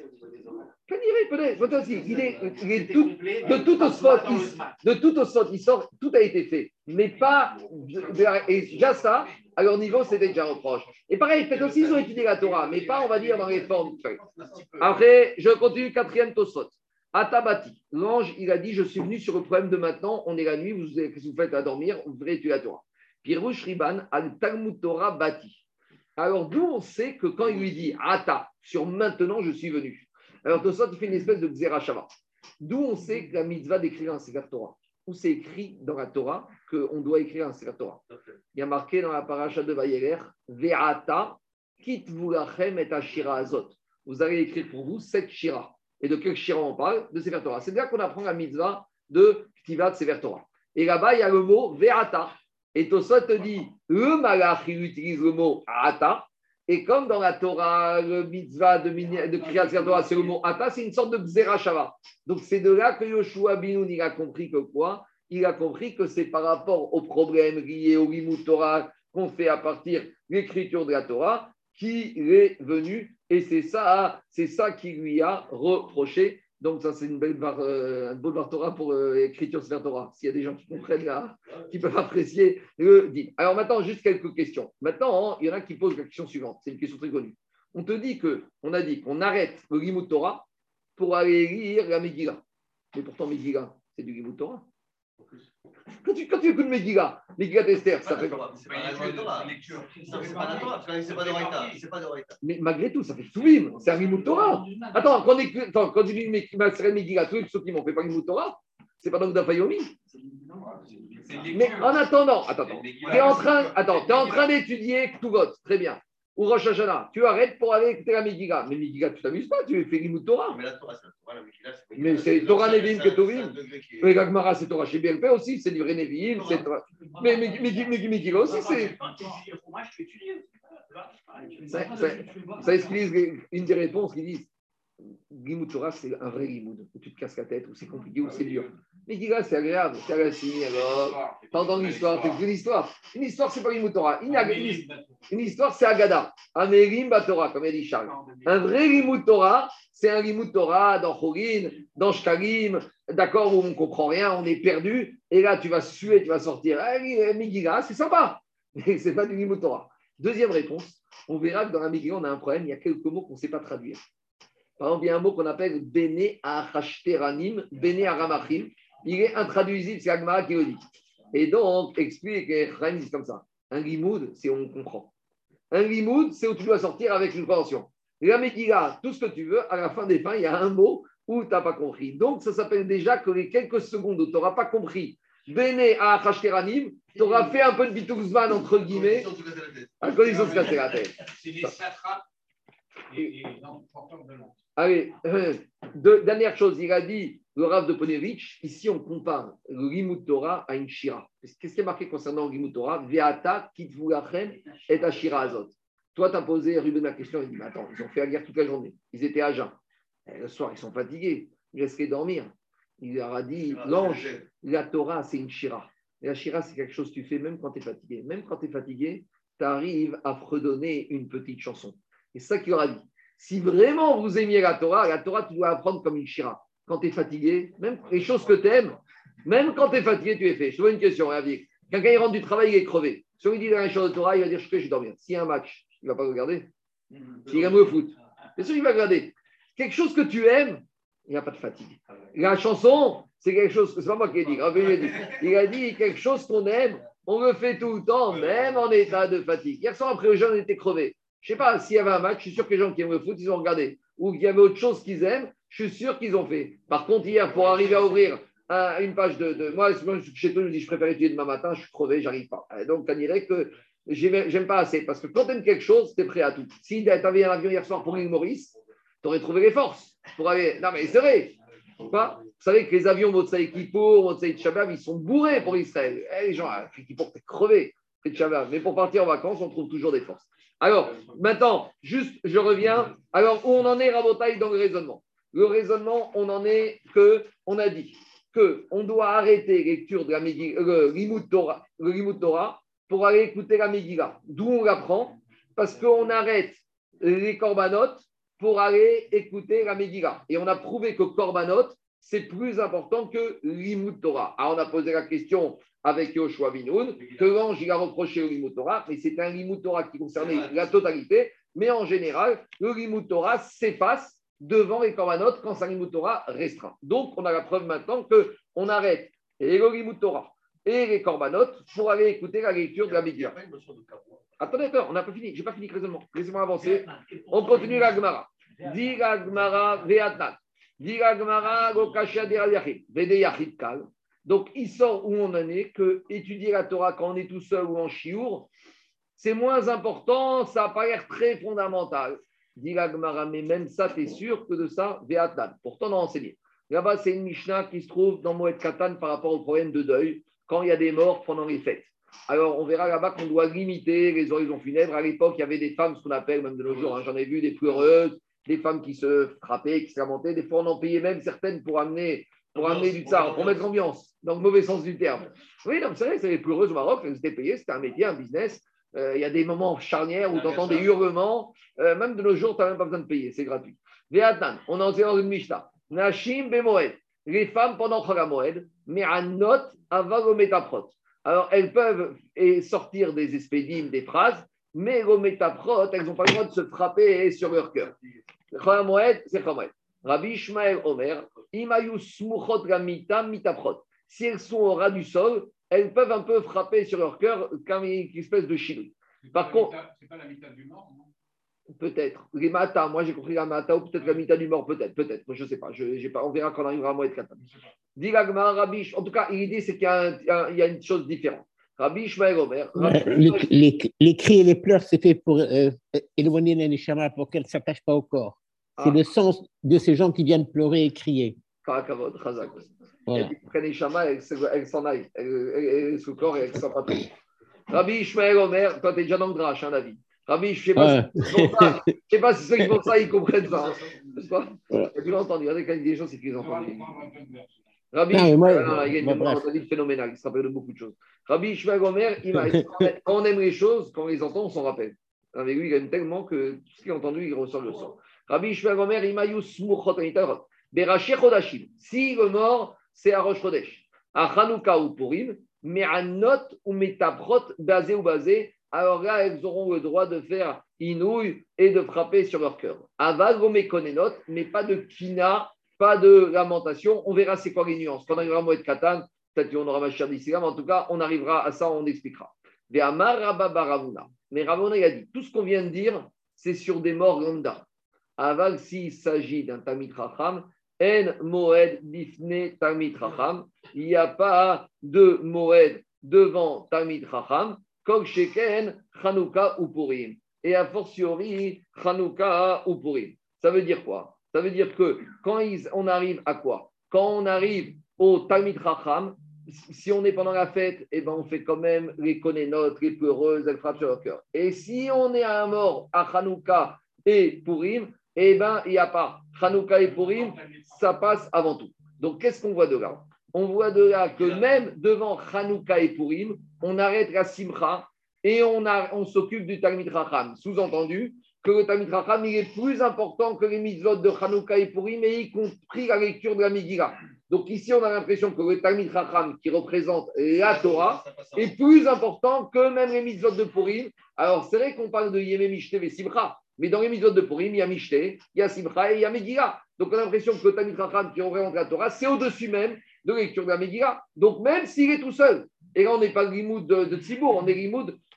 Au niveau des peut-être, peut-être aussi, il est, il est C'était tout, complet, de tout au spot, il- sort, il sort, tout a été fait, mais pas. de- et déjà ça, à leur niveau, c'était déjà reproche. Et pareil, peut-être aussi, ils ont étudié la Torah, mais pas, on va dire, dans les formes. Après, je continue, quatrième Tosot. Atabati, l'ange, il a dit Je suis venu sur le problème de maintenant, on est la nuit, vous, qu'est-ce que vous faites à dormir Vous verrez étudier la Torah. Pirouche Riban, al Talmud Torah Bati. Alors, d'où on sait que quand il lui dit Ata, sur maintenant, je suis venu. Alors, Tosot, il fait une espèce de Xerashava. D'où on sait que la mitzvah d'écrire un Sefer Torah. où c'est écrit dans la Torah qu'on doit écrire un Sefer Torah. Il y a marqué dans la paracha de Vayeler, Ve'ata, kitvulachem et ashira azot. Vous allez écrire pour vous cette shira. Et de quel shira on parle De Sefer Torah. C'est là qu'on apprend la mitzvah de Ktivat Sefer Torah. Et là-bas, il y a le mot Ve'ata. Et Tosot te dit, le malach, il utilise le mot Ata. Et comme dans la Torah, le mitzvah de, de Kriyat Torah, c'est le mot Ata, c'est une sorte de Xerashava. Donc c'est de là que Yoshua Binoun, il a compris que quoi? Il a compris que c'est par rapport aux problèmes liés au Limut Torah qu'on fait à partir de l'écriture de la Torah qu'il est venu. Et c'est ça, c'est ça qui lui a reproché. Donc ça, c'est une belle var, euh, un beau var Torah pour euh, l'écriture de la Torah. S'il y a des gens qui comprennent là, qui peuvent apprécier le dit. Alors maintenant, juste quelques questions. Maintenant, hein, il y en a qui posent la question suivante. C'est une question très connue. On te dit que, on a dit qu'on arrête le Limut Torah pour aller lire la Megillah. Mais pourtant, Megillah, c'est du Limut Torah. Quand tu, quand tu écoutes Megillah, Megillah d'Esther, ça fait C'est pas. Mais malgré tout, ça fait Souvim, c'est un Limut Torah. Attends, quand, on écoute- attends, quand tu dis Megillah, tous ceux qui m'ont fait pas Limut Torah, c'est pas donc d'Afayomi. Mais en attendant, attends, attends, tu es en train, attends, t'es en train d'étudier Ktuvot, très bien. Ou Rosh Hashanah, tu arrêtes pour aller écouter la Megillah. Mais Megillah, tu t'amuses pas, tu fais Limut Torah. Mais la Torah, c'est la Torah, la Megillah, c'est Mais c'est Torah Nevim que Tovim. Mais l'Agmara, c'est Torah chez BLP aussi, c'est du Nevi'im, c'est Torah. Mais Megillah aussi, c'est. Ça- explique une des réponses qui disent Limut Torah, c'est un vrai où tu te casses la tête, où c'est compliqué, où c'est dur. Mais Megillah, c'est agréable, c'est alors. T'entends l'histoire, c'est une histoire. Une histoire, c'est pas Limut Torah. Une, une- une histoire, c'est Agada. Amérim Batora, comme a dit Charles. Un vrai Limut c'est un Limut dans Chorin, dans Shkalim, d'accord, où on ne comprend rien, on est perdu. Et là, tu vas suer, tu vas sortir. Ah, Megillah, c'est sympa. Mais ce n'est pas du Limut. Deuxième réponse, on verra que dans la Megillah, on a un problème. Il y a quelques mots qu'on ne sait pas traduire. Par exemple, il y a un mot qu'on appelle Bene Ahashteranim, Bene Aramachim. Il est intraduisible, c'est Agmara qui le dit. Et donc, explique, dit comme ça. Un limoud, c'est où on comprend. Un limoud, c'est où tu dois sortir avec une convention. La Megillah, tout ce que tu veux, à la fin des fins, il y a un mot où tu n'as pas compris. Donc, ça s'appelle déjà que les quelques secondes où tu n'auras pas compris Bene à Hashteranim, tu auras fait un peu de bitouzman, entre guillemets, à condition de se casser la tête. C'est les satrapes et et de. Allez, euh, deux- dernière chose, il a dit, le Rav de Ponevitch, ici on compare le Limut Torah à une Shira. Qu'est-ce qui est marqué concernant le Limut Torah? Veata, Kitvulachem et Ashira Azot. Toi, tu as posé Ruben la question, il dit, mais attends, ils ont fait la guerre toute la journée, ils étaient à jeun. Et le soir, ils sont fatigués, ils restaient dormir. Il leur a dit, l'ange, la Torah, c'est une Shira. Et la Shira, c'est quelque chose que tu fais même quand tu es fatigué. Même quand tu es fatigué, tu arrives à fredonner une petite chanson. Et c'est ça qu'il leur a dit. Si vraiment vous aimiez la Torah, la Torah, tu dois apprendre comme une Shira. Quand tu es fatigué, même les choses que tu aimes, même quand tu es fatigué, tu es fait. Je te pose une question, Ravi. Quelqu'un, il rentre du travail, il est crevé. Si on lui dit dans les choses de Torah, il va dire Je vais dormir. S'il y a un match, il ne va pas regarder. S'il aime le foot, bien sûr, il va regarder. Quelque chose que tu aimes, il n'y a pas de fatigue. La chanson, c'est quelque chose, c'est pas moi qui ai dit. Il a dit quelque chose qu'on aime, on le fait tout le temps, même en état de fatigue. Hier soir, après le jeûne, on était crevé. Je ne sais pas, s'il y avait un match, je suis sûr que les gens qui aiment le foot, ils ont regardé. Ou qu'il y avait autre chose qu'ils aiment, je suis sûr qu'ils ont fait. Par contre, hier, pour arriver à ouvrir un- une page de. moi, chez toi, je me dis, je préfère étudier demain matin, je suis crevé, j'arrive pas. Donc, on dirait que j'aime pas assez. Parce que quand tu aimes quelque chose, tu es prêt à tout. Si tu avais un avion hier soir pour l'île Maurice, tu aurais trouvé les forces pour aller. Non, mais c'est vrai. Pas Vous savez que les avions Motsai Kippour, Motsai Shabbat, ils sont bourrés pour Israël. Eh, les gens, Kippour, t'es crevé. Mais pour partir en vacances, on trouve toujours des forces. Alors, maintenant, juste, je reviens. Alors, où on en est, Rabotaille, dans le raisonnement? Le raisonnement, on en est que, on a dit que on doit arrêter lecture de la Megillah, le Torah, le Torah pour aller écouter la Megillah. D'où on l'apprend? Parce qu'on arrête les corbanotes pour aller écouter la Megillah. Et on a prouvé que korbanot, c'est plus important que Limut Torah. Alors, on a posé la question avec Yoshua Binoun, que l'ange, il a reproché le Limut Torah, mais c'était un Torah qui concernait la totalité. Mais en général, le Limut Torah s'efface devant les Korbanot quand Limut Torah restreint. Donc, on a la preuve maintenant qu'on arrête et le Limut Torah et les Korbanot pour aller écouter la lecture de la Megillah. Attendez, on n'a pas fini. Je n'ai pas fini le raisonnement. Laissez-moi avancer. On continue la Gemara. Gemara ve'atnat. Dit la Gemara lo kasha de yachid. Vede yachid kal. Donc, il sort où on en est que étudier la Torah quand on est tout seul ou en chiour, c'est moins important, ça n'a pas l'air très fondamental. Dit mais même ça, tu es sûr que de ça, Ve'atan. Pourtant, on a enseigné. Là-bas, c'est une Mishnah qui se trouve dans Moed Katan par rapport au problème de deuil, quand il y a des morts pendant les fêtes. Alors, on verra là-bas qu'on doit limiter les horizons funèbres. À l'époque, il y avait des femmes, ce qu'on appelle, même de nos jours, hein, j'en ai vu, des pleureuses, des femmes qui se frappaient, qui se lamentaient. Des fois, on en payait même certaines pour amener, pour amener du tsar, pour mettre l'ambiance, dans le mauvais sens du terme. Oui, non, c'est vrai, c'est les pleureuses au Maroc, elles étaient payées, c'était un métier, un business. Euh, Il y a des moments charnières où tu entends des hurlements. Euh, même de nos jours, tu n'as même pas besoin de payer, c'est gratuit. On a enseigné dans une Mishnah. Nashim bemoed. Les femmes pendant Chagamoed, mais à note avalométaprot. Alors, elles peuvent sortir des espédimes, des phrases, mais l'ométaprot, elles n'ont pas le droit de se frapper sur leur cœur. Chagamoed, c'est Chagamoed. Rabbi Ishmael Omer, Imayu smuchot gamita mitaprot. Si elles sont au ras du sol, elles peuvent un peu frapper sur leur cœur comme une espèce de chili. Par contre- mita- C'est pas la mitad du mort, non? Peut-être. Les matas, moi j'ai compris la mata, ou peut-être la mita du mort, peut-être, peut-être. Je ne sais pas. Je, j'ai pas. On verra quand on arrivera à Moed Katan. Je sais pas. Dit la Gemara, Rabbi, Sh- en tout cas, l'idée c'est qu'il y a, y une chose différente. Rabbi Ishmael Omer. Les, les- cris et les pleurs, c'est fait pour euh, éloigner les neshama, pour qu'elles ne s'attachent pas au corps. C'est Ah. le sens de ces gens qui viennent pleurer et crier. Karakavod, Chazak. Voilà. Elle prend les chamas, elle, se- elle s'en aille. Elle, elle- elle est sous le corps et elle pas trop. Rabbi Ishmael Omer, toi, tu es déjà dans le drache, hein, David. Rabbi, je ne sais, pas Ouais. si ça- je sais pas si ceux qui font ça, ils comprennent ça. hein. Tu l'as entendu. Regardez quand il dit des choses, c'est qu'ils ont On va entendu. Rabbi, Non, mais moi- Ah, non, il y a une phénoménale, il se rappelle de beaucoup de choses. Rabbi Ishmael Omer, il m'a- quand on aime les choses, quand on les entend, on s'en rappelle. Avec lui, il aime tellement que tout ce qu'il a entendu, il ressort le sang. Rabbi Ishmael Omer, il m'a Chodashim. Si le mort, c'est à Rosh Chodesh. À Hanouka ou Purim, mais à Not ou Metabrot, basé ou basé, alors là, elles auront le droit de faire inouï et de frapper sur leur cœur. Aval Konenot, mais pas de kina, pas de lamentation. On verra c'est quoi les nuances. Quand on arrivera à Moed Katan, peut-être qu'on aura ma chère d'ici mais en tout cas, on arrivera à ça, on expliquera. Ve'amar Rabba. Mais Ravuna, il a dit, tout ce qu'on vient de dire, c'est sur des morts lambda. Aval, s'il s'agit d'un Tamit Racham, En Moed Bifne Tamit Racham, il n'y a pas de Moed devant Tamit Racham, Kol Sheken, Chanukah ou Purim. Et a fortiori, Chanukah ou Purim. Ça veut dire quoi? Ça veut dire que quand on arrive à quoi? Quand on arrive au Talmid Racham, si on est pendant la fête, eh ben on fait quand même les konénotes, les pleureuses, elles frappent sur leur cœur. Et si on est à un mort à Hanouka et Purim, eh ben il n'y a pas. Hanouka et Purim, ça passe avant tout. Donc qu'est-ce qu'on voit de là? On voit de là que même devant Hanouka et Purim, on arrête la Simcha et on, s'occupe du Talmid Racham. Sous-entendu que le Talmid Racham il est plus important que les mitzvot de Hanouka et Purim, et y compris la lecture de la Megillah. Donc ici, on a l'impression que le Talmid Racham, qui représente la Torah, est plus important que même les mitzvot de Purim. Alors, c'est vrai qu'on parle de Yémé Mishte et Simcha, mais dans les de Purim, il y a Mishte, il y a Simcha et il y a Megillah. Donc, on a l'impression que le Talmid Racham, qui représente la Torah, c'est au-dessus même de lecture de la Megillah. Donc, même s'il est tout seul, et là, on n'est pas le limoud de, de Tzibour, on est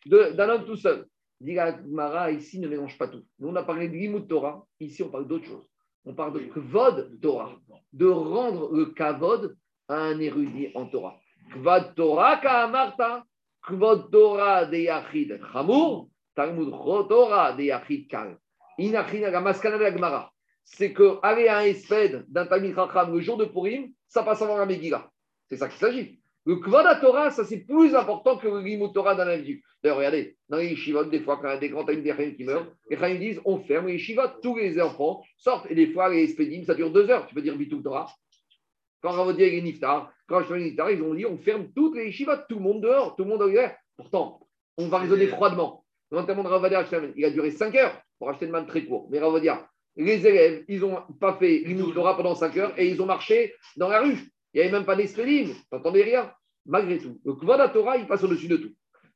de- d'un homme tout seul. Dit la Gemara, ici, ne mélange pas tout. Nous, on a parlé de limoud Torah, ici, on parle d'autre chose. On parle de Kvod Torah, de rendre le Kavod à un érudit en Torah. Kvad Torah Ka'amarta, Kvod Torah de Yachid Chamour, Talmud Cho Torah de Yachid Kal. Inachina, la maskana de la Gemara, c'est que aller à un espède d'un Talmud Chacham le jour de Purim, ça passe avant la Megillah. C'est ça qu'il s'agit. Le Kvod Torah, ça c'est plus important que le Limut Torah d'un individu. D'ailleurs, regardez, dans les yeshivot, des fois, quand il y a des grands Talmud qui meurent, les Chaim disent on ferme les yeshivot, tous les enfants sortent, et des fois, les espédim, ça dure deux heures. Tu peux dire Bitul Torah. Quand Ravodia et Niftar, quand je fais Niftar, ils ont dit on ferme toutes les yeshivot, tout le monde dehors, tout le monde en hiver. Pourtant, on va raisonner froidement. L'enterrement de Ravadia, il a duré 5 heures pour acheter une manne très court. Mais Ravadia, les élèves, ils n'ont pas fait Limut Torah pendant 5 heures et ils ont marché dans la rue. Il n'y avait même pas d'espédim, tu n'entendais rien. Malgré tout, le Kvod Torah, il passe au-dessus de tout.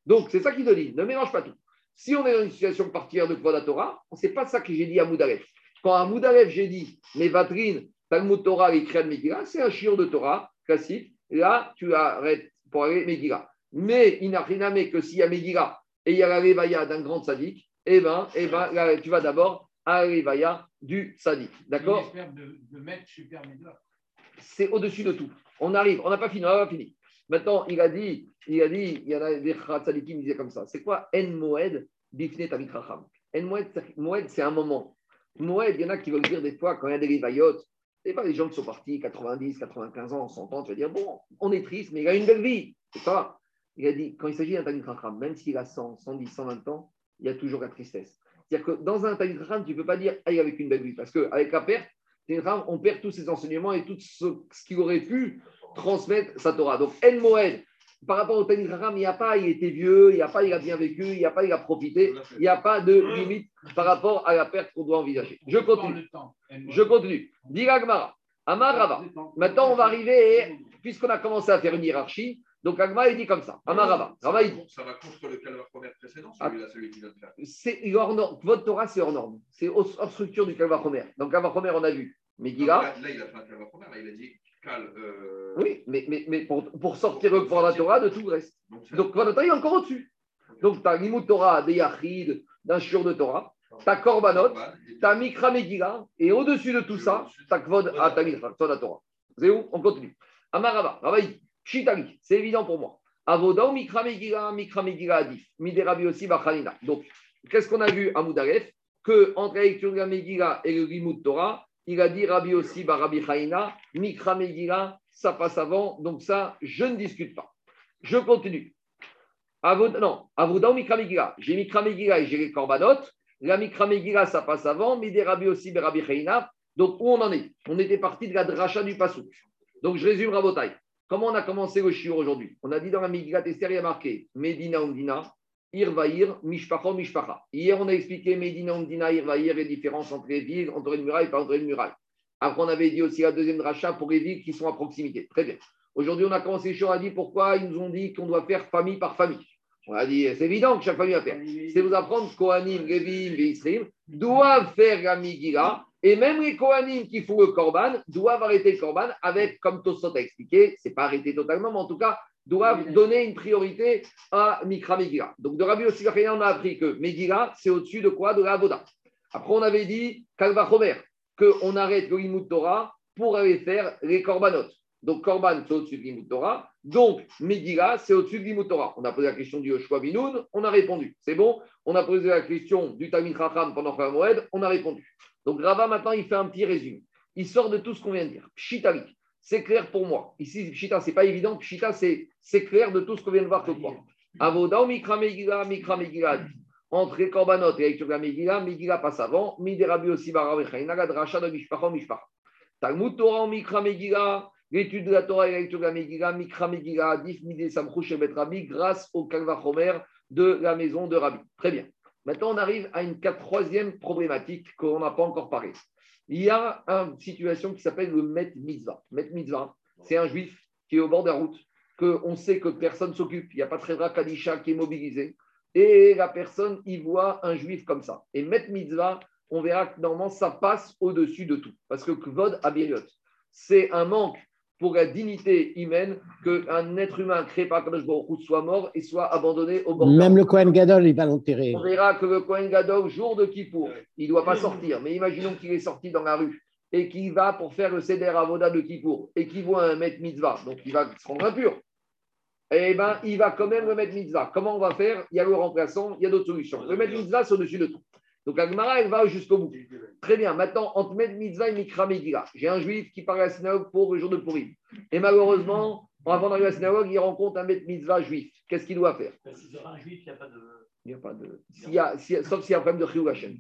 Donc, c'est ça qu'il te dit, ne mélange pas tout. Si on est dans une situation particulière de Kvod Torah, ce n'est pas ça que j'ai dit à Moudalef. Quand à Moudalef, j'ai dit, mais Vatrine, Talmud Torah et Kriyat Megillah, c'est un chiot de Torah classique. Là, tu arrêtes pour aller Megillah. Mais il n'a rien à que s'il y a Megillah et il y a la Levaya d'un grand sadique, eh ben, eh ben, là, tu vas d'abord à la Levaya du sadique. D'accord de, de mettre c'est au-dessus de tout. On arrive, on n'a pas fini, on n'a pas fini. Maintenant, il a dit, il a dit, il y en a des Khatzalikim qui disaient comme ça. C'est quoi En Moed Bifne Tamit Racham? En Moed, c'est- un moment. Moed, il y en a qui veulent dire des fois, quand il y a des rivaillotes, c'est pas les gens qui sont partis 90, 95 ans, 100 ans, tu vas dire, bon, on est triste, mais il a une belle vie. C'est ça. Il a dit, quand il s'agit d'un Tamit Racham, même s'il a 100, 110, 120 ans, il y a toujours la tristesse. C'est-à-dire que dans un Tamit Racham, tu ne peux pas dire, il avec une belle vie. Parce qu'avec la perte, Chacham, on perd tous ses enseignements et tout ce, ce qu'il aurait pu transmettre sa Torah. Donc, En Moed, par rapport au Tamid Chacham, il n'y a pas, il était vieux, il n'y a pas, il a bien vécu, il n'y a pas, il a profité, il n'y a pas de limite par rapport à la perte qu'on doit envisager. Je continue. Je continue. Dira Gmara. Amar Rava. Maintenant, on va arriver, puisqu'on a commencé à faire une hiérarchie, donc Agma, il dit comme ça. Amar Rava. Il dit, Ça va contre le calvaire première précédent, Ah. celui-là, celui qui vient de faire. c'est hors norme. Votre Torah, c'est hors norme. C'est hors structure du Kalva Chomer. Dans Kalva Chomer, on a vu Megillah. Là, il a fait un calvaire première, là, il a dit cal. euh, Oui, mais, mais, mais pour, pour sortir le la Torah de tout le reste. Donc, Donc, votre Torah, il est encore au-dessus. Donc, tu as l'imout Torah des Yachid, d'un shiur de Torah, tu as Korbanot, tu as Mikra Megillah, et au-dessus de tout ça, tu as Kvod Torah. C'est où? On continue. Amarava, Rava, il dit, Shitali, c'est évident pour moi. Avoda ou Mikra Megillah, Mikra Megillah Adif, Miderabi aussi Bachanina. Donc, qu'est-ce qu'on a vu à Moudaref? Que entre la lecture de la et le Limut Torah, il a dit Rabbi aussi, Rabbi Chaïna, Mikra ça passe avant, donc ça, je ne discute pas. Je continue. Avod, non, Avoda ou Mikra Megillah? J'ai Mikra Megillah et j'ai les Korbanot. La Mikra ça passe avant, Midé Rabbi aussi, Rabbi. Donc, où on en est? On était parti de la dracha du Passouk. Donc, je résume Rabotai. Comment on a commencé le shiur aujourd'hui? On a dit dans la Megillah Esther, il y a marqué Medina Umdina, Irvaïr, Mishpacha, Mishpacha. Hier, on a expliqué Medina Umdina, Irvaïr, les différences entre les villes, entre une muraille et pas entre une muraille. Après, on avait dit aussi la deuxième rachat pour les villes qui sont à proximité. Très bien. Aujourd'hui, on a commencé le on a dit pourquoi ils nous ont dit qu'on doit faire famille par famille. On a dit, c'est évident que chaque famille va faire. C'est vous apprendre que Kohanim, Lévim, Véisrim doivent faire la Megillah. Et même les Kohanim qui font le Korban doivent arrêter le Korban avec, comme Tosot a expliqué, c'est pas arrêté totalement, mais en tout cas, doivent donner une priorité à Mikra Megillah. Donc, de Rabbi Yossi on a appris que Megillah, c'est au-dessus de quoi? De la Avoda. Après, on avait dit, Kalva Chomer, qu'on arrête le Limut Torah pour aller faire les Korbanot. Donc, Korban, c'est au-dessus de Limut Torah. Donc, Megillah, c'est au-dessus de Limut Torah. On a posé la question du Yoshua Binoun, on a répondu. C'est bon? On a posé la question du Tamid Chacham pendant Moed, on a répondu. Donc, Rava, maintenant, il fait un petit résumé. Il sort de tout ce qu'on vient de dire. Pshitalik, c'est clair pour moi. Ici, Pshita, c'est pas évident. Pshita, c'est clair de tout ce qu'on vient de voir ce soir. Avoda Mikra Megillah, Mikra Megillah. Entre Korbanot et la lecture de la Megillah, Megillah passe avant. Miderabi aussi, Baravechaina, Gadracha de Mishpacha, Mishpacha. Talmud Torah, Mikra Megillah, l'étude de la Torah et la Megillah, Mikra Megillah, Adif, Midé Samchouch et Bet Rabbi, grâce au Kalva Chomer de la maison de Rabbi. Très bien. Maintenant, on arrive à une troisième problématique qu'on n'a pas encore parlé. Il y a une situation qui s'appelle le Met Mitzvah. Met Mitzvah, c'est un juif qui est au bord de la route, qu'on sait que personne s'occupe, il n'y a pas de Tredra Kadisha qui est mobilisé, et la personne y voit un juif comme ça. Et Met Mitzvah, on verra que normalement, ça passe au-dessus de tout. Parce que Kvod Abiriot, c'est un manque pour la dignité humaine qu'un être humain créé par Kadosh Baruch soit mort et soit abandonné au bord de la Même le Kohen Gadol, il va l'enterrer. On verra que le Kohen Gadol, jour de Kippour, il ne doit pas sortir. Mais imaginons qu'il est sorti dans la rue et qu'il va pour faire le Seder Avoda de Kippour et qu'il voit un maître mitzvah, donc il va se rendre impur. Eh bien, il va quand même le maître mitzvah. Comment on va faire? Il y a le remplaçant, il y a d'autres solutions. Le maître mitzvah, c'est au-dessus de tout. Donc, Agmara, elle va jusqu'au bout. Très bien. Maintenant, entre mitzvah et mikra megillah, j'ai un juif qui part à la synagogue pour le jour de Purim. Et malheureusement, avant d'arriver à la synagogue, il rencontre un mitzvah juif. Qu'est-ce qu'il doit faire? Un juif, il n'y a pas de. Il n'y a pas de. s'il y a- s'il y a- sauf s'il y a un problème de Chiyuv Hashem.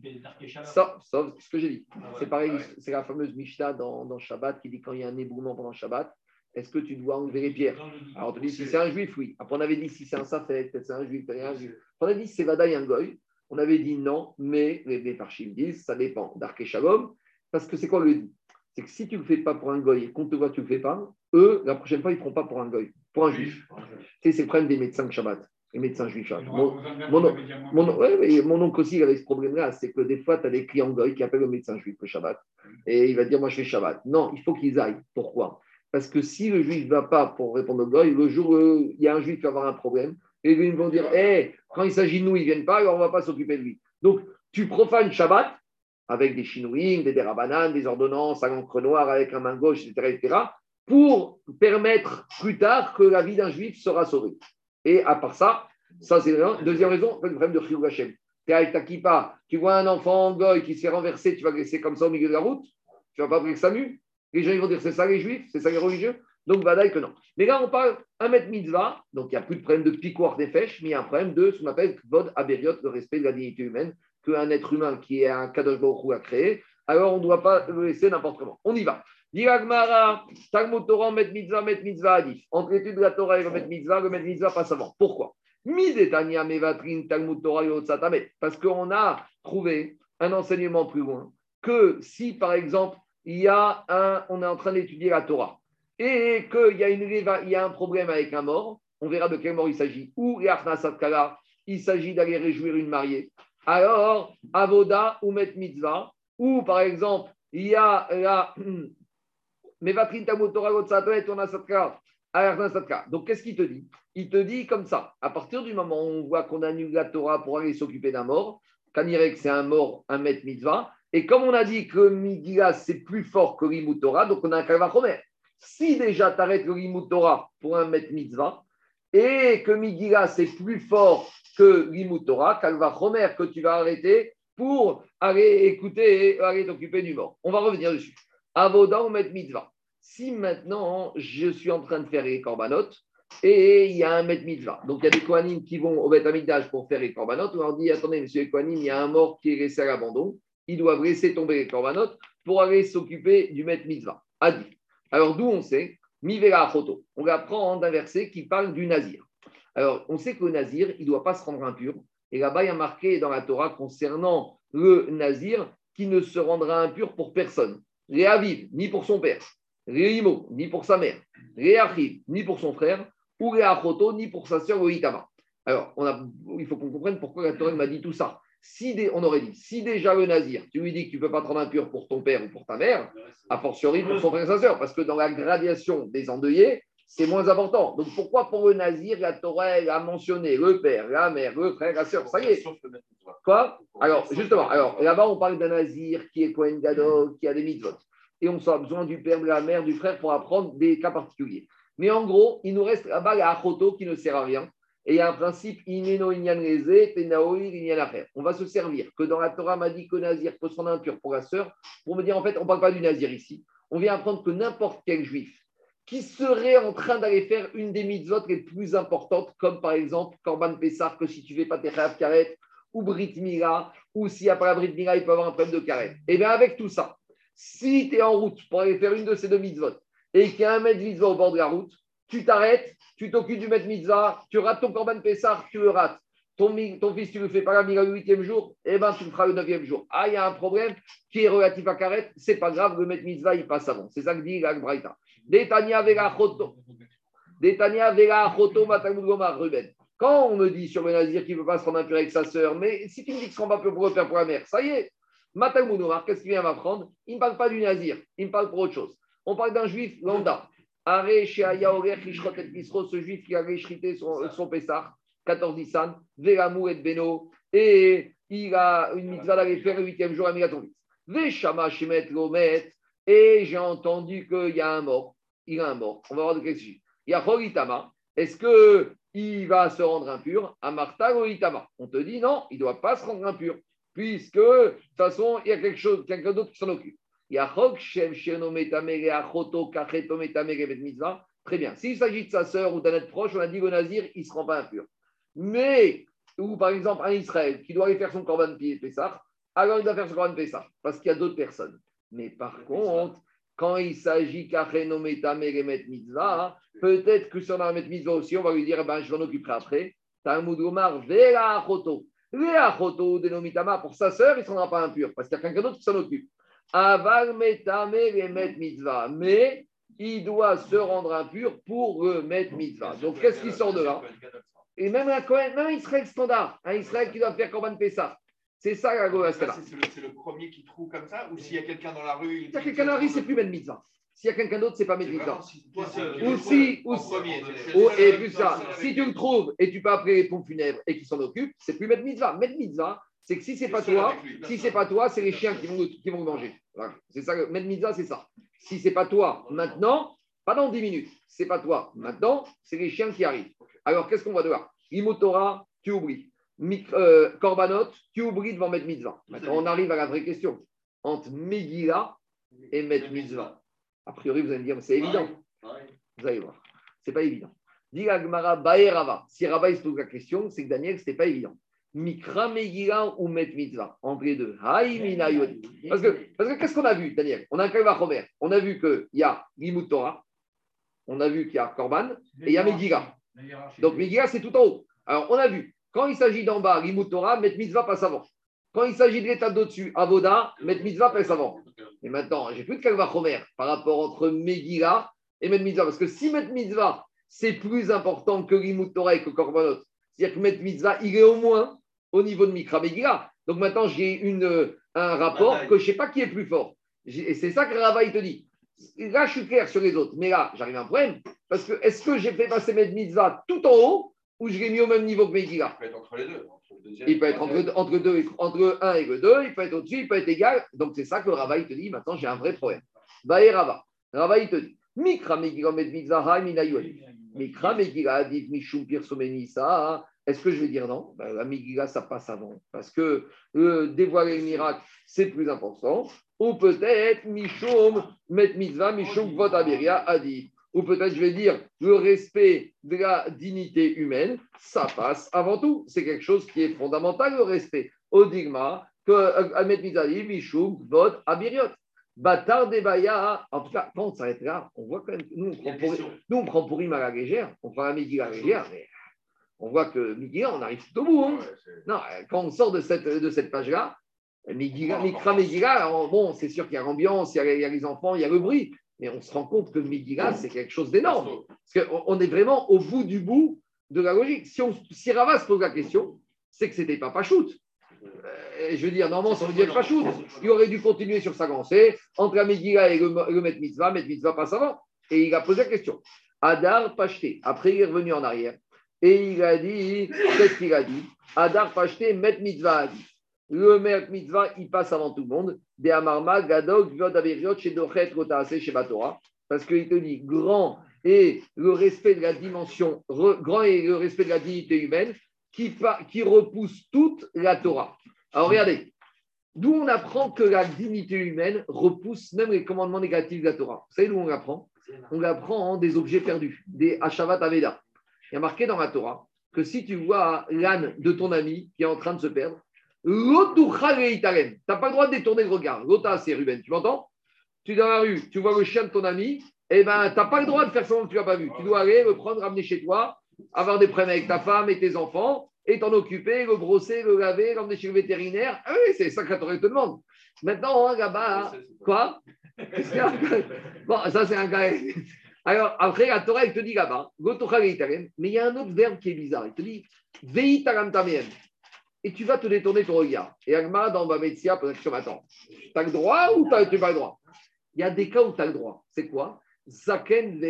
Sauf, sauf ce que j'ai dit. C'est pareil, c'est la fameuse Mishnah dans, dans Shabbat qui dit quand il y a un éboulement pendant Shabbat, est-ce que tu dois enlever les pierres? Alors on te dit si c'est un juif, oui. Après on avait dit si c'est un safed, peut-être c'est un juif, peut-être un juif. On a dit si c'est Vadaï un goy. On avait dit non, mais les, Parchim disent ça dépend d'Arké Shalom. Parce que c'est quoi le dit? C'est que si tu ne le fais pas pour un goy et qu'on te voit, tu ne le fais pas, eux, la prochaine fois, ils ne feront pas pour un goy, pour un juif. Tu sais, c'est le problème des médecins de Shabbat, les médecins juifs. Shabbat. Mon- mon- mon, ouais, mais mon oncle aussi, il avait ce problème-là. C'est que des fois, tu as des clients goy qui appellent le médecin juif le Shabbat. Et il va dire, moi, je fais Shabbat. Non, il faut qu'ils aillent. Pourquoi? Parce que si le juif ne va pas pour répondre au goy, le jour où il y a un juif qui va avoir un problème, et ils vont dire, hé, quand il s'agit de nous, ils ne viennent pas, alors on ne va pas s'occuper de lui. Donc, tu profanes Shabbat avec des chinouïs, des dérabanan, des ordonnances à l'encre noire avec un main gauche, etc., etc. pour permettre plus tard que la vie d'un juif sera sauvée. Et à part ça, ça c'est la deuxième raison, le problème de Chiyuv Hashem. Tu es avec ta tu vois un enfant goy qui se fait renverser, tu vas laisser comme ça au milieu de la route, tu vas pas prier que ça nu. Les gens ils vont dire c'est ça les juifs, c'est ça les religieux. Donc, Vadaï que non. Mais là, on parle un mètre mitzvah, donc il n'y a plus de problème de piquoir des fèches, mais il y a un problème de ce qu'on appelle Kvod Aberiot, le respect de la dignité humaine, qu'un être humain qui est un Kadosh Baruch a créé, alors on ne doit pas le laisser n'importe comment. On y va. Diragmara, Talmud Torah, met mitzvah, met mitzvah, adif. Entre l'étude de la Torah et le met mitzvah, le met mitzvah passe avant. Pourquoi? Midetania mevatrin Talmud Torah yotzatamet. Parce qu'on a trouvé un enseignement plus loin que si, par exemple, il y a un, on est en train d'étudier la Torah et qu'il y, a un problème avec un mort, on verra de quel mort il s'agit. Ou il s'agit d'aller réjouir une mariée. Alors, avoda ou met mitzvah, ou par exemple, il y a la. Donc, qu'est-ce qu'il te dit? Il te dit comme ça à partir du moment où on voit qu'on annule la Torah pour aller s'occuper d'un mort, que c'est un mort, un met mitzvah, et comme on a dit que Midiga c'est plus fort que Rimut Torah, donc on a un Kalvachomer. Si déjà tu arrêtes le Rimut Torah pour un met mitzvah, et que Midiga c'est plus fort que Rimut Torah, Kalvachomer que tu vas arrêter pour aller écouter et aller t'occuper du mort. On va revenir dessus. Avoda ou met mitzvah. Si maintenant je suis en train de faire les korbanot et il y a un met mitzvah, donc il y a des Kohanim qui vont au Bet Amikdash pour faire les korbanot, on leur dit attendez, monsieur les il y a un mort qui est laissé à l'abandon, ils doivent laisser tomber les korbanot pour aller s'occuper du met mitzvah. Adi. Alors d'où on sait Mivera photo. On apprend d'un verset qui parle du nazir. Alors on sait que le nazir, il ne doit pas se rendre impur. Et là-bas, il y a marqué dans la Torah concernant le nazir qui ne se rendra impur pour personne. Réaviv, ni pour son père. Réimo, ni pour sa mère. Réachiv, ni pour son frère. Ou Réachoto, ni pour sa sœur Oitama. Alors, il faut qu'on comprenne pourquoi la Torah m'a dit tout ça. Si on aurait dit, si déjà le nazir, tu lui dis que tu ne peux pas te rendre impur pour ton père ou pour ta mère, a fortiori pour son frère et sa sœur, parce que dans la gradation des endeuillés, c'est moins important. Donc pourquoi pour le nazir, la Torah a mentionné le père, la mère, le frère, la sœur Ça y est. Quoi? Alors justement, alors là-bas on parle d'un nazir qui est Kohen Gadol, qui a des mitzvot. Et on a besoin du père, de la mère, du frère pour apprendre des cas particuliers. Mais en gros, il nous reste là-bas la achoto qui ne sert à rien. Et il y a un principe, On va se servir que dans la Torah m'a dit que Nazir peut se rendre impur pour la sœur, pour me dire en fait, on ne parle pas du Nazir ici. On vient apprendre que n'importe quel juif qui serait en train d'aller faire une des mitzvot les plus importantes, comme par exemple Korban Pessar, que si tu ne fais pas tes rêves karet, ou Brit Mila, ou s'il n'y a pas la Brit Mila, il peut avoir un problème de karet. Et bien avec tout ça, si tu es en route pour aller faire une de ces deux mitzvot, et qu'il y a un maître mitzvah au bord de la route, tu t'arrêtes, tu t'occupes du maître mitzvah, tu rates ton korban Pessah, tu le rates. Ton, fils, tu ne le fais pas la le huitième jour, eh ben, tu le feras le neuvième jour. Ah, il y a un problème qui est relatif à Karet, c'est pas grave, le maître mitzvah, il passe avant. C'est ça que dit l'Agbraïta. Détania vega choto. Détania vega choto Ruben. Quand on me dit sur le nazir qu'il ne veut pas se rendre impur avec sa sœur, mais si tu me dis qu'il ne se rend pas pour le père, pour la mère, ça y est. Matamoudomar, qu'est-ce qu'il vient m'apprendre? Il ne parle pas du nazir, il me parle pour autre chose. On parle d'un juif lambda ce juif qui avait chrité son, son Pessah, 14 Nissan, Vélamou et Beno, et il a une mitzvah d'aller faire le huitième jour à Milatonvis. Veshama Shemet Lomet, et j'ai entendu qu'il y a un mort. Il a un mort. On va voir de quel sujet. Il y a Horitama. Est-ce qu'il va se rendre impur? À Martha Horitama On te dit non, il ne doit pas se rendre impur, puisque de toute façon, il y a quelque chose, quelqu'un d'autre qui s'en occupe. Très bien. S'il s'agit de sa sœur ou d'un être proche, on a dit au Nazir, il ne se rend pas impur. Mais, ou par exemple un Israël qui doit aller faire son Corban Pessah, alors il doit faire son Corban Pessah, parce qu'il y a d'autres personnes. Mais par contre, quand il s'agit mitzvah, peut-être que sur la mitzvah aussi, on va lui dire, ben, je m'en occuperai après. Talmud Omar, Vera Achoto. Vera Achoto, pour sa sœur, il ne se rendra pas impur, parce qu'il y a quelqu'un d'autre qui s'en occupe. Aval metame met mitzvah. Mais il doit se rendre impur pour remettre mitzvah. Donc qu'est-ce qui sort de là Et même un Kohen, même un Israël standard, un Israël qui doit faire Korban Pessah. C'est ça la Goa C'est le, le, premier qui trouve comme ça Ou s'il y a quelqu'un dans la rue S'il y a quelqu'un dans la rue, c'est plus mettre mitzvah. S'il y a quelqu'un d'autre, c'est pas mettre mitzvah. Ou si, ou si, et plus ça, si tu le trouves et tu peux appeler les pompes funèbres et qui s'en occupent, c'est plus mettre mitzvah. Mettre mitzvah, c'est que si c'est pas toi, si c'est pas toi, c'est les chiens qui vont, qui vont manger. C'est ça, Med c'est ça. Si c'est pas toi, maintenant, Pas dans 10 minutes. C'est pas toi. Maintenant, c'est les chiens qui arrivent. Alors, qu'est-ce qu'on va devoir Imotora, tu oublies. Euh, Korbanot, tu oublies devant Met Mitzvah. Maintenant, on arrive à la vraie question. Entre Megillah et Met Mitzvah. A priori, vous allez me dire, c'est évident. Vous allez voir. C'est pas évident. Dit Rava. Si Rava il se pose la question, c'est que Daniel, c'était pas évident. Mikra Megillah ou Met Mitzvah Entre les deux. Parce que, parce que qu'est-ce qu'on a vu, Daniel? On a un Kalva Chomer. On a vu qu'il y a Limut Torah. On a vu qu'il y a Korban. Et il y a Megillah. Donc Megillah, c'est tout en haut. Alors, on a vu, quand il s'agit d'en bas, Limut Torah, Met Mitzvah passe avant. Quand il s'agit de l'étape d'au-dessus, Avoda, Met Mitzvah passe avant. Et maintenant, j'ai plus de Kalva Chomer par rapport entre Megillah et Met Mitzvah. Parce que si Met Mitzvah, c'est plus important que Limut Torah et que Korbanot, c'est-à-dire que Met Mitzvah, il est au moins au niveau de Mikra Megillah. Donc maintenant, j'ai une, euh, un rapport Bataille. que je ne sais pas qui est plus fort. Et c'est ça que Rava, il te dit. Là, je suis clair sur les autres. Mais là, j'arrive à un problème. Parce que est-ce que j'ai fait passer Met Mitzvah tout en haut ou je l'ai mis au même niveau que Megillah? Il peut être entre les deux. entre le deuxième il peut être entre, entre, deux, entre 1 et le 2, il peut être au-dessus, il peut être égal. Donc c'est ça que Rava il te dit, maintenant j'ai un vrai problème. Va et Rava. Rava il te dit, Mikra Megillah. Mikra Megillah dit Mishum Pirsomeni ça. Est-ce que je vais dire non? Ben, La Megillah, ça passe avant. Parce que euh, dévoiler le miracle, c'est plus important. Ou peut-être Mishum Met Mitzvah, Mishum Vot Aberia a dit. Ou peut-être je vais dire le respect de la dignité humaine, ça passe avant tout. C'est quelque chose qui est fondamental, le respect. Au digma, que euh, Ahmed Mizali, Mishum, Vod, Abiriot. Batar Debaya, en tout cas, quand on s'arrête là, on voit quand même, nous on prend pour, nous, on prend pour à la légère, on prend la Megillah à la légère, mais on voit que Megillah, on arrive tout au bout. hein. Ouais, Non, euh, quand on sort de cette, de cette page-là, Megillah, Mikra alors, bon, c'est sûr qu'il y a l'ambiance, il y a, il y a les enfants, il y a le bruit, mais on se rend compte que Megillah, c'est quelque chose d'énorme. Parce qu'on on est vraiment au bout du bout de la logique. Si, on, si Rava se pose la question, c'est que ce n'était pas Pachout. Euh, je veux dire, normalement, ça veut dire Pachout. Il aurait dû continuer sur sa lancée. Entre la Megillah et le, le Met Mitzvah, Met Mitzvah passe avant. Et il a posé la question. Adar Pashté. Après, il est revenu en arrière. Et il a dit, qu'est-ce qu'il a dit? Adar Pashté, Met Mitzvah. Le Met Mitzvah, il passe avant tout le monde. De Amarma, Gadog, Vod Averiot, chez Dochet, Rotaase, chez Batora. Parce qu'il te dit grand et le respect de la dimension, grand et le respect de la dignité humaine qui, repousse toute la Torah. Alors regardez, d'où on apprend que la dignité humaine repousse même les commandements négatifs de la Torah. Vous savez d'où on l'apprend? On l'apprend en des objets perdus, des Hashavat Aveda. Il y a marqué dans la Torah que si tu vois l'âne de ton ami qui est en train de se perdre, leitarem. tu n'as pas le droit de détourner le regard. L'ota, c'est Ruben, tu m'entends? Tu es dans la rue, tu vois le chien de ton ami, eh ben, tu n'as pas le droit de faire semblant que tu ne l'as pas vu. Tu dois aller le prendre, ramener chez toi, avoir des problèmes avec ta femme et tes enfants, et t'en occuper, le brosser, le laver, l'emmener chez le vétérinaire. Ah oui, c'est ça que la Torah te demande. Maintenant, hein, là-bas, quoi? Qu'est-ce qu'il y a? Bon, ça, c'est un gars. Alors, après, la Torah, elle te dit là-bas, mais il y a un autre verbe qui est bizarre. Il te dit, Vei. Et tu vas te détourner ton regard. Et Agma, dans Bametsia, pose la question attends, tu as le droit ou tu n'as pas le droit? Il y a des cas où tu as le droit. C'est quoi? Zaken.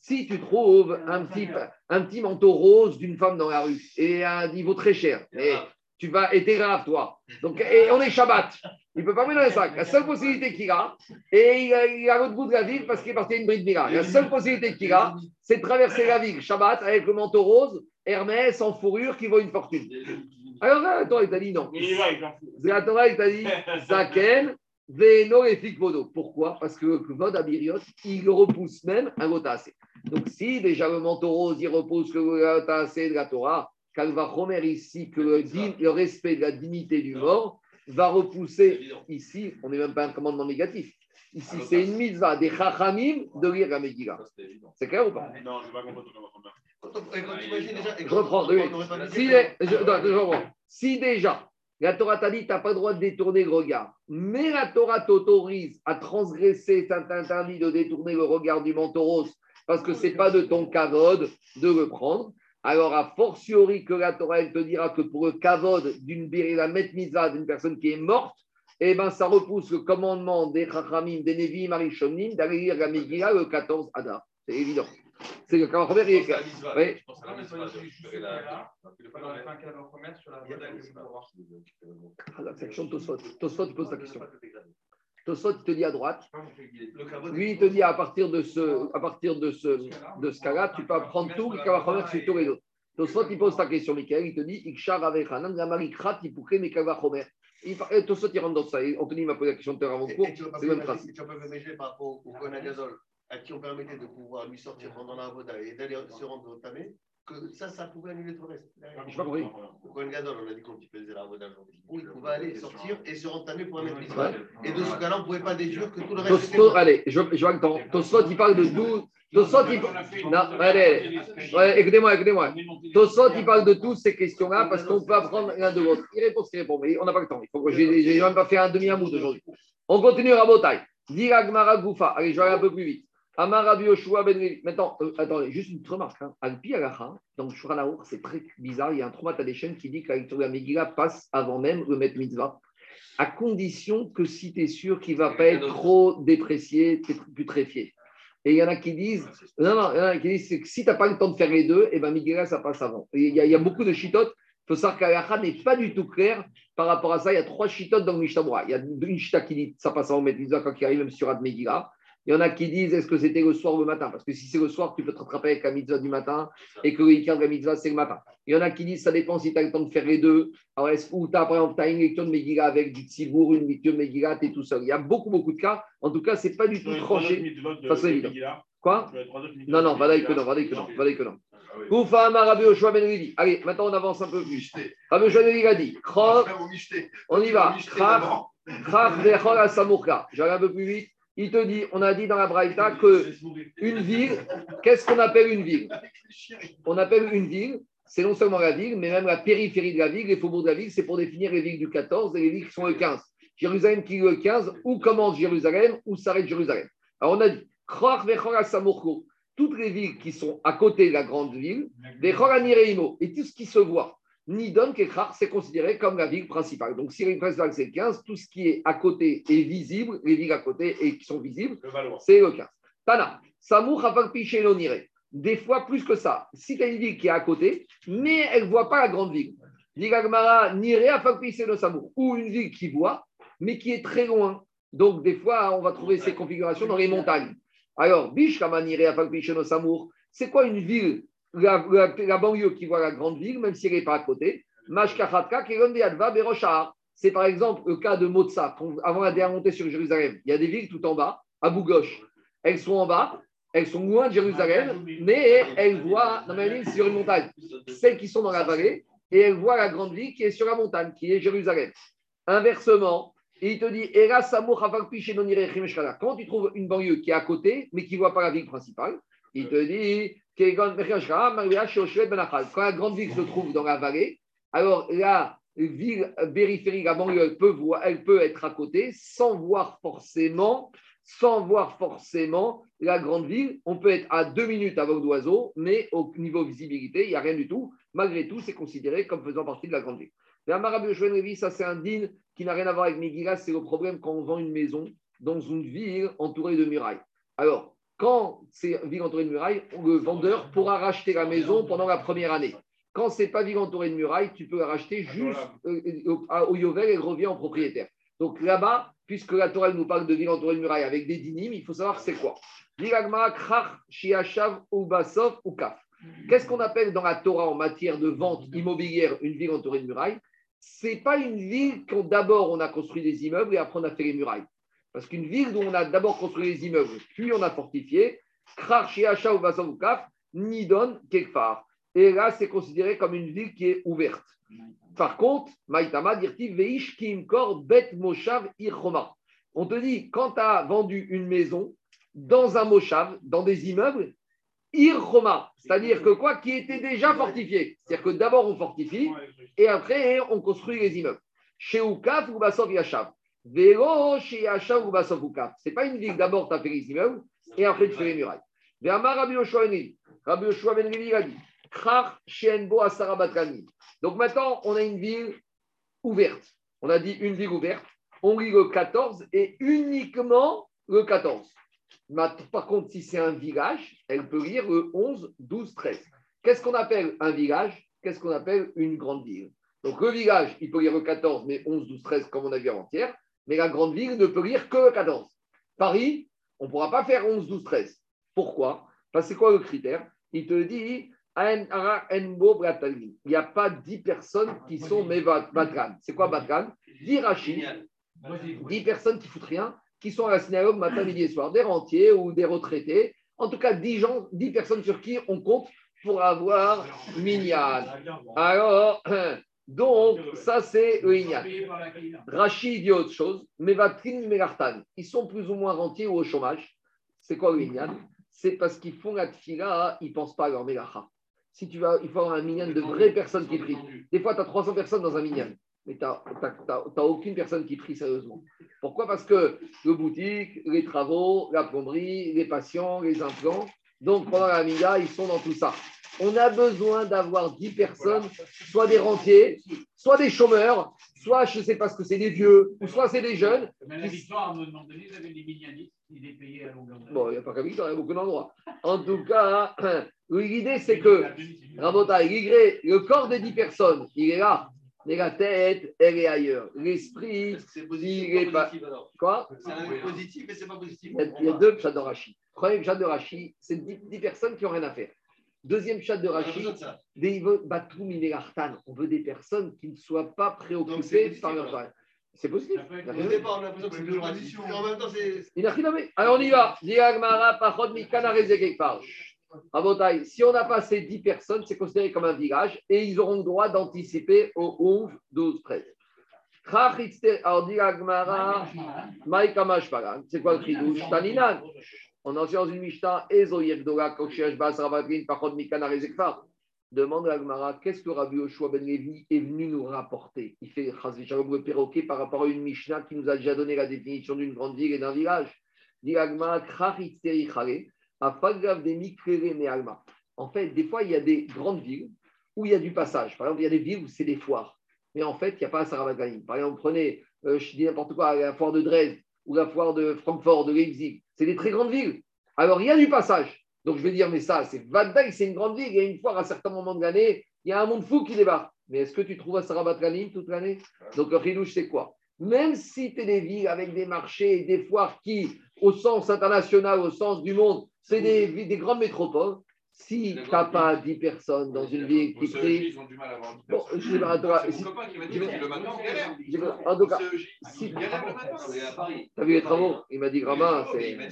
Si tu trouves un petit, un petit manteau rose d'une femme dans la rue et à un niveau très cher, et tu vas et t'es grave, toi. Donc, et on est Shabbat. Il ne peut pas mettre dans le sac. La seule possibilité qu'il a, et il a, il est à l'autre bout de la ville parce qu'il est parti à une bride mira. La seule possibilité qu'il a, c'est de traverser la ville Shabbat avec le manteau rose, Hermès en fourrure qui vaut une fortune. Alors là, la Torah, il t'a dit non. La Torah, il t'a dit Zaken, Veno et Fikvodo. Pourquoi? Parce que le Kvod Abiriot, il repousse même un Gotaase. Donc, si déjà le manteau rose, il repousse le Gotaase de la Torah, Kalva Romer ici, que le, le respect de la dignité du mort va repousser ici, on n'est même pas un commandement négatif. Ici, c'est une mitzvah des Chachamim de lire la Megillah. C'est clair ou pas? Non, je vais pas comprendre. Je reprends, Si, je- non, je reprends. Si déjà, la Torah t'a dit que tu n'as pas le droit de détourner le regard, mais la Torah t'autorise à transgresser cet interdit de détourner le regard du manteau rose parce que ce n'est pas de ton kavod de le prendre, alors a fortiori que la Torah elle te dira que pour le kavod d'une bir- la met mitzvah d'une personne qui est morte, eh ben, ça repousse le commandement des Chachamim, des Nevi, Marishonim, d'aller lire la Megillah le 14 Adar. C'est évident. C'est le Kavod il est. Oui. Ah, la section Tosfot. Tosfot pose la question. Tosfot, il te dit à droite. Le Lui, il te dit à partir de ce, à partir de ce, de ce cas-là, tu peux apprendre tout, les Kavachomer sur tous les autres. Tosfot, il pose ta question, Michael, il te dit Ikshar avec Hanan, la Marikrat, il pourrait mes Kavachomer. Tosfot, il rentre dans ça. Et Anthony m'a posé la question tout à l'heure avant le cours. Et C'est le même principe. tu pas ménager par rapport au Agazol, à qui on permettait de pouvoir lui sortir pendant la Avoda et d'aller se rendre au Tamé, que ça, ça pouvait annuler tout le reste. Je pas compris. Au Kohen Gadol, on a dit qu'on faisait la Avoda aujourd'hui. Il pouvait aller sortir et se rendre Tamé pour un maître mitzvah. Et de ce cas-là, on ne pouvait pas déduire que tout le reste. Tosfot, allez, je, je vois le temps. Tosfot, il parle de 12. Tosfot, il Non, allez, ouais, écoutez-moi, écoutez-moi. Tosfot, il parle de toutes ces questions-là parce qu'on peut apprendre l'un de l'autre. Il répond ce qu'il répond, mais on n'a pas le temps. Il faut que j'ai même pas fait un demi-amoud aujourd'hui. On continue à Botaï. Dire Agmara Goufa. Allez, je vais aller un peu plus vite. Amar Rabbi Yoshua Ben Levi. Maintenant, euh, attendez, juste une remarque. Hein. Alpi Alacha, dans le Shulchan Aruch, c'est très bizarre. Il y a un Tromat Adeshen qui dit que la Megillah passe avant même le Met Mitzvah, à condition que si tu es sûr qu'il ne va pas être trop déprécié, putréfié. Et il y en a qui disent, non, non, il y en a qui disent que si tu n'as pas le temps de faire les deux, et ben Megillah, ça passe avant. Il, y a, beaucoup de chitotes. Il faut savoir qu'Alacha n'est pas du tout clair par rapport à ça. Il y a trois chitotes dans le Mishnah Il y a une chita qui dit ça passe avant Met Mitzvah quand il arrive, même sur Ad Megillah. Il y en a qui disent est-ce que c'était le soir ou le matin Parce que si c'est le soir, tu peux te rattraper avec la mitzvah du matin et que le week-end de la mitzvah, c'est le matin. Il y en a qui disent ça dépend si tu as le temps de faire les deux. Alors, est-ce ou tu as, par exemple, as une lecture de Megillah avec du tzibour, une lecture de Megillah, tu es tout seul. Il y a beaucoup, beaucoup de cas. En tout cas, ce n'est pas du tout tranché. façon évidente. Quoi Non, non, va que non, que non, que non. Koufa Amar Rabbi Ben. Allez, maintenant on avance un peu plus. Rabbi Ben Levi a dit on y va. Krach Vechol Asamurka. J'allais un peu plus vite. Il te dit, on a dit dans la Braïta que une ville, qu'est-ce qu'on appelle une ville? On appelle une ville, c'est non seulement la ville, mais même la périphérie de la ville, les faubourgs de la ville, c'est pour définir les villes du 14 et les villes qui sont le 15. Jérusalem qui est le 15, où commence Jérusalem, où s'arrête Jérusalem. Alors on a dit, toutes les villes qui sont à côté de la grande ville, et tout ce qui se voit. Nidon Kekrach, c'est considéré comme la ville principale. Donc, si la ville principale, c'est le 15, tout ce qui est à côté est visible, les villes à côté et qui sont visibles, c'est le 15. Tana, Samour Hafakpiché Lonire. Des fois, plus que ça. Si tu as une ville qui est à côté, mais elle ne voit pas la grande ville. Hafakpiché no Samour. Ou une ville qui voit, mais qui est très loin. Donc, des fois, on va trouver ces configurations dans les montagnes. Alors, Bishkama Nire Hafakpiché no Samour, c'est quoi une ville la, la, la, banlieue qui voit la grande ville, même si elle n'est pas à côté. C'est par exemple le cas de Motsa, avant la dernière montée sur Jérusalem. Il y a des villes tout en bas, à bout gauche. Elles sont en bas, elles sont loin de Jérusalem, mais elles voient, dans ma ligne, sur une montagne, celles qui sont dans la vallée, et elles voient la grande ville qui est sur la montagne, qui est Jérusalem. Inversement, il te dit, quand tu trouves une banlieue qui est à côté, mais qui ne voit pas la ville principale, il te dit, quand la grande ville se trouve dans la vallée, alors la ville périphérique, la banlieue, elle peut, elle peut être à côté sans voir forcément, sans voir forcément la grande ville. On peut être à deux minutes à vol d'oiseau, mais au niveau visibilité, il n'y a rien du tout. Malgré tout, c'est considéré comme faisant partie de la grande ville. Et ça c'est un din qui n'a rien à voir avec Megillah, c'est le problème quand on vend une maison dans une ville entourée de murailles. Alors, quand c'est ville entourée de murailles, le vendeur pourra racheter la maison pendant la première année. Quand c'est pas ville entourée de murailles, tu peux la racheter juste euh, au, au Yovel et revient en propriétaire. Donc là-bas, puisque la Torah nous parle de ville entourée de murailles avec des dynimes, il faut savoir c'est quoi. Qu'est-ce qu'on appelle dans la Torah en matière de vente immobilière une ville entourée de murailles C'est pas une ville quand d'abord on a construit des immeubles et après on a fait les murailles. Parce qu'une ville dont on a d'abord construit les immeubles, puis on a fortifié, Nidon Kekfar. Et là, c'est considéré comme une ville qui est ouverte. Par contre, Maïtama dirti Veish Kimkor Bet Moshav Irchoma. On te dit, quand tu as vendu une maison dans un Moshav, dans des immeubles, Irchoma, c'est-à-dire que quoi Qui était déjà fortifié. C'est-à-dire que d'abord on fortifie et après on construit les immeubles. Chez Oukaf ou Basov Yashav. Ce n'est pas une ville, d'abord tu et après tu fais les murailles. Ben dit donc maintenant, on a une ville ouverte. On a dit une ville ouverte. On lit le 14 et uniquement le 14. Par contre, si c'est un village, elle peut lire le 11, 12, 13. Qu'est-ce qu'on appelle un village? Qu'est-ce qu'on appelle une grande ville? Donc le village, il peut lire le 14, mais 11, 12, 13, comme on a vu avant-hier. Mais la grande ville ne peut lire que 14. Paris, on ne pourra pas faire 11, 12, 13. Pourquoi? Parce que c'est quoi le critère? Il te dit il n'y a pas 10 personnes qui sont mes batran. C'est quoi batran 10 rachis, 10 personnes qui foutent rien, qui sont à la synagogue matin, midi et soir, des rentiers ou des retraités. En tout cas, 10 gens, 10 personnes sur qui on compte pour avoir minyan. Alors, donc, ça c'est le minyan. Rachid dit autre chose, mais Vatrin Melartan, ils sont plus ou moins rentiers ou au chômage. C'est quoi le minyan C'est parce qu'ils font la tfila, ils ne pensent pas à leur melacha. Si tu vas, il faut avoir un minyan de vraies personnes qui prient. Des fois, tu as 300 personnes dans un minyan, mais tu n'as aucune personne qui prie sérieusement. Pourquoi? Parce que le boutique, les travaux, la plomberie, les patients, les implants, donc pendant la minyan, ils sont dans tout ça. On a besoin d'avoir 10 personnes, soit des rentiers, soit des chômeurs, soit je ne sais pas ce que c'est des vieux, ou soit c'est des jeunes. Mais la victoire, à un moment donné, vous avez des mignanistes, il est payé à longueur d'année. Bon, il n'y a pas qu'à Victor, il y a beaucoup d'endroits. En tout cas, l'idée c'est que, Rabota, le corps des 10 personnes, il est là. Mais la tête, elle est ailleurs. L'esprit, C'est il positif est ou pas. positif alors Quoi? C'est un positif, mais c'est pas positif. Il y a, il y a deux chats de Rachi. Premier chat de Rachi, c'est 10, 10 personnes qui n'ont rien à faire. Deuxième chat de On a Rachi, besoin de ça. des Batou Minélartan. On veut des personnes qui ne soient pas préoccupées par leur travail. C'est a Au rien. départ, on a l'impression que c'est toujours positif. Et en même temps, c'est. Il a rien à mettre. Alors on y va. Diagmara, Pachod, Mikana, Rezek, Ekpar. Rabotai, si on a passé 10 personnes, c'est considéré comme un village et ils auront le droit d'anticiper au 11, 12, 13. Trachitzte- Alors, dit Agmara, Maïkamash Pagan. C'est quoi le chidouche Taninan. On ancien dans une Mishnah, Ezo Yevdola, Kokshesh Bas, Ravatrin, Pachod, Mikana, Rezekfar. Demande à Agmara, qu'est-ce que Rabbi Yoshua Ben Levi est venu nous rapporter? Il fait le perroquet par rapport à une Mishnah qui nous a déjà donné la définition d'une grande ville et d'un village. Dit Agmara. En fait, des fois, il y a des grandes villes où il y a du passage. Par exemple, il y a des villes où c'est des foires. Mais en fait, il n'y a pas un Sarabaganim. Par exemple, prenez, euh, je dis n'importe quoi, la foire de Dresde ou la foire de Francfort, de Leipzig. C'est des très grandes villes. Alors, il y a du passage. Donc, je vais dire, mais ça, c'est Vadaï, c'est une grande ville. Il y a une foire à certains moments de l'année. Il y a un monde fou qui débarque. Mais est-ce que tu trouves à Sarabaganim toute l'année? Donc, le Khilouche, c'est quoi? Même si tu es des villes avec des marchés et des foires qui, au sens international, au sens du monde, c'est des, des grandes métropoles, si tu n'as pas 10 personnes dans une ville qui prie, Ils ont du mal à avoir. Bon, je je- en tout cas, si- il galère le matin. C'est à Paris. tu as vu les travaux Il m'a dit, Gramin, Il c'est.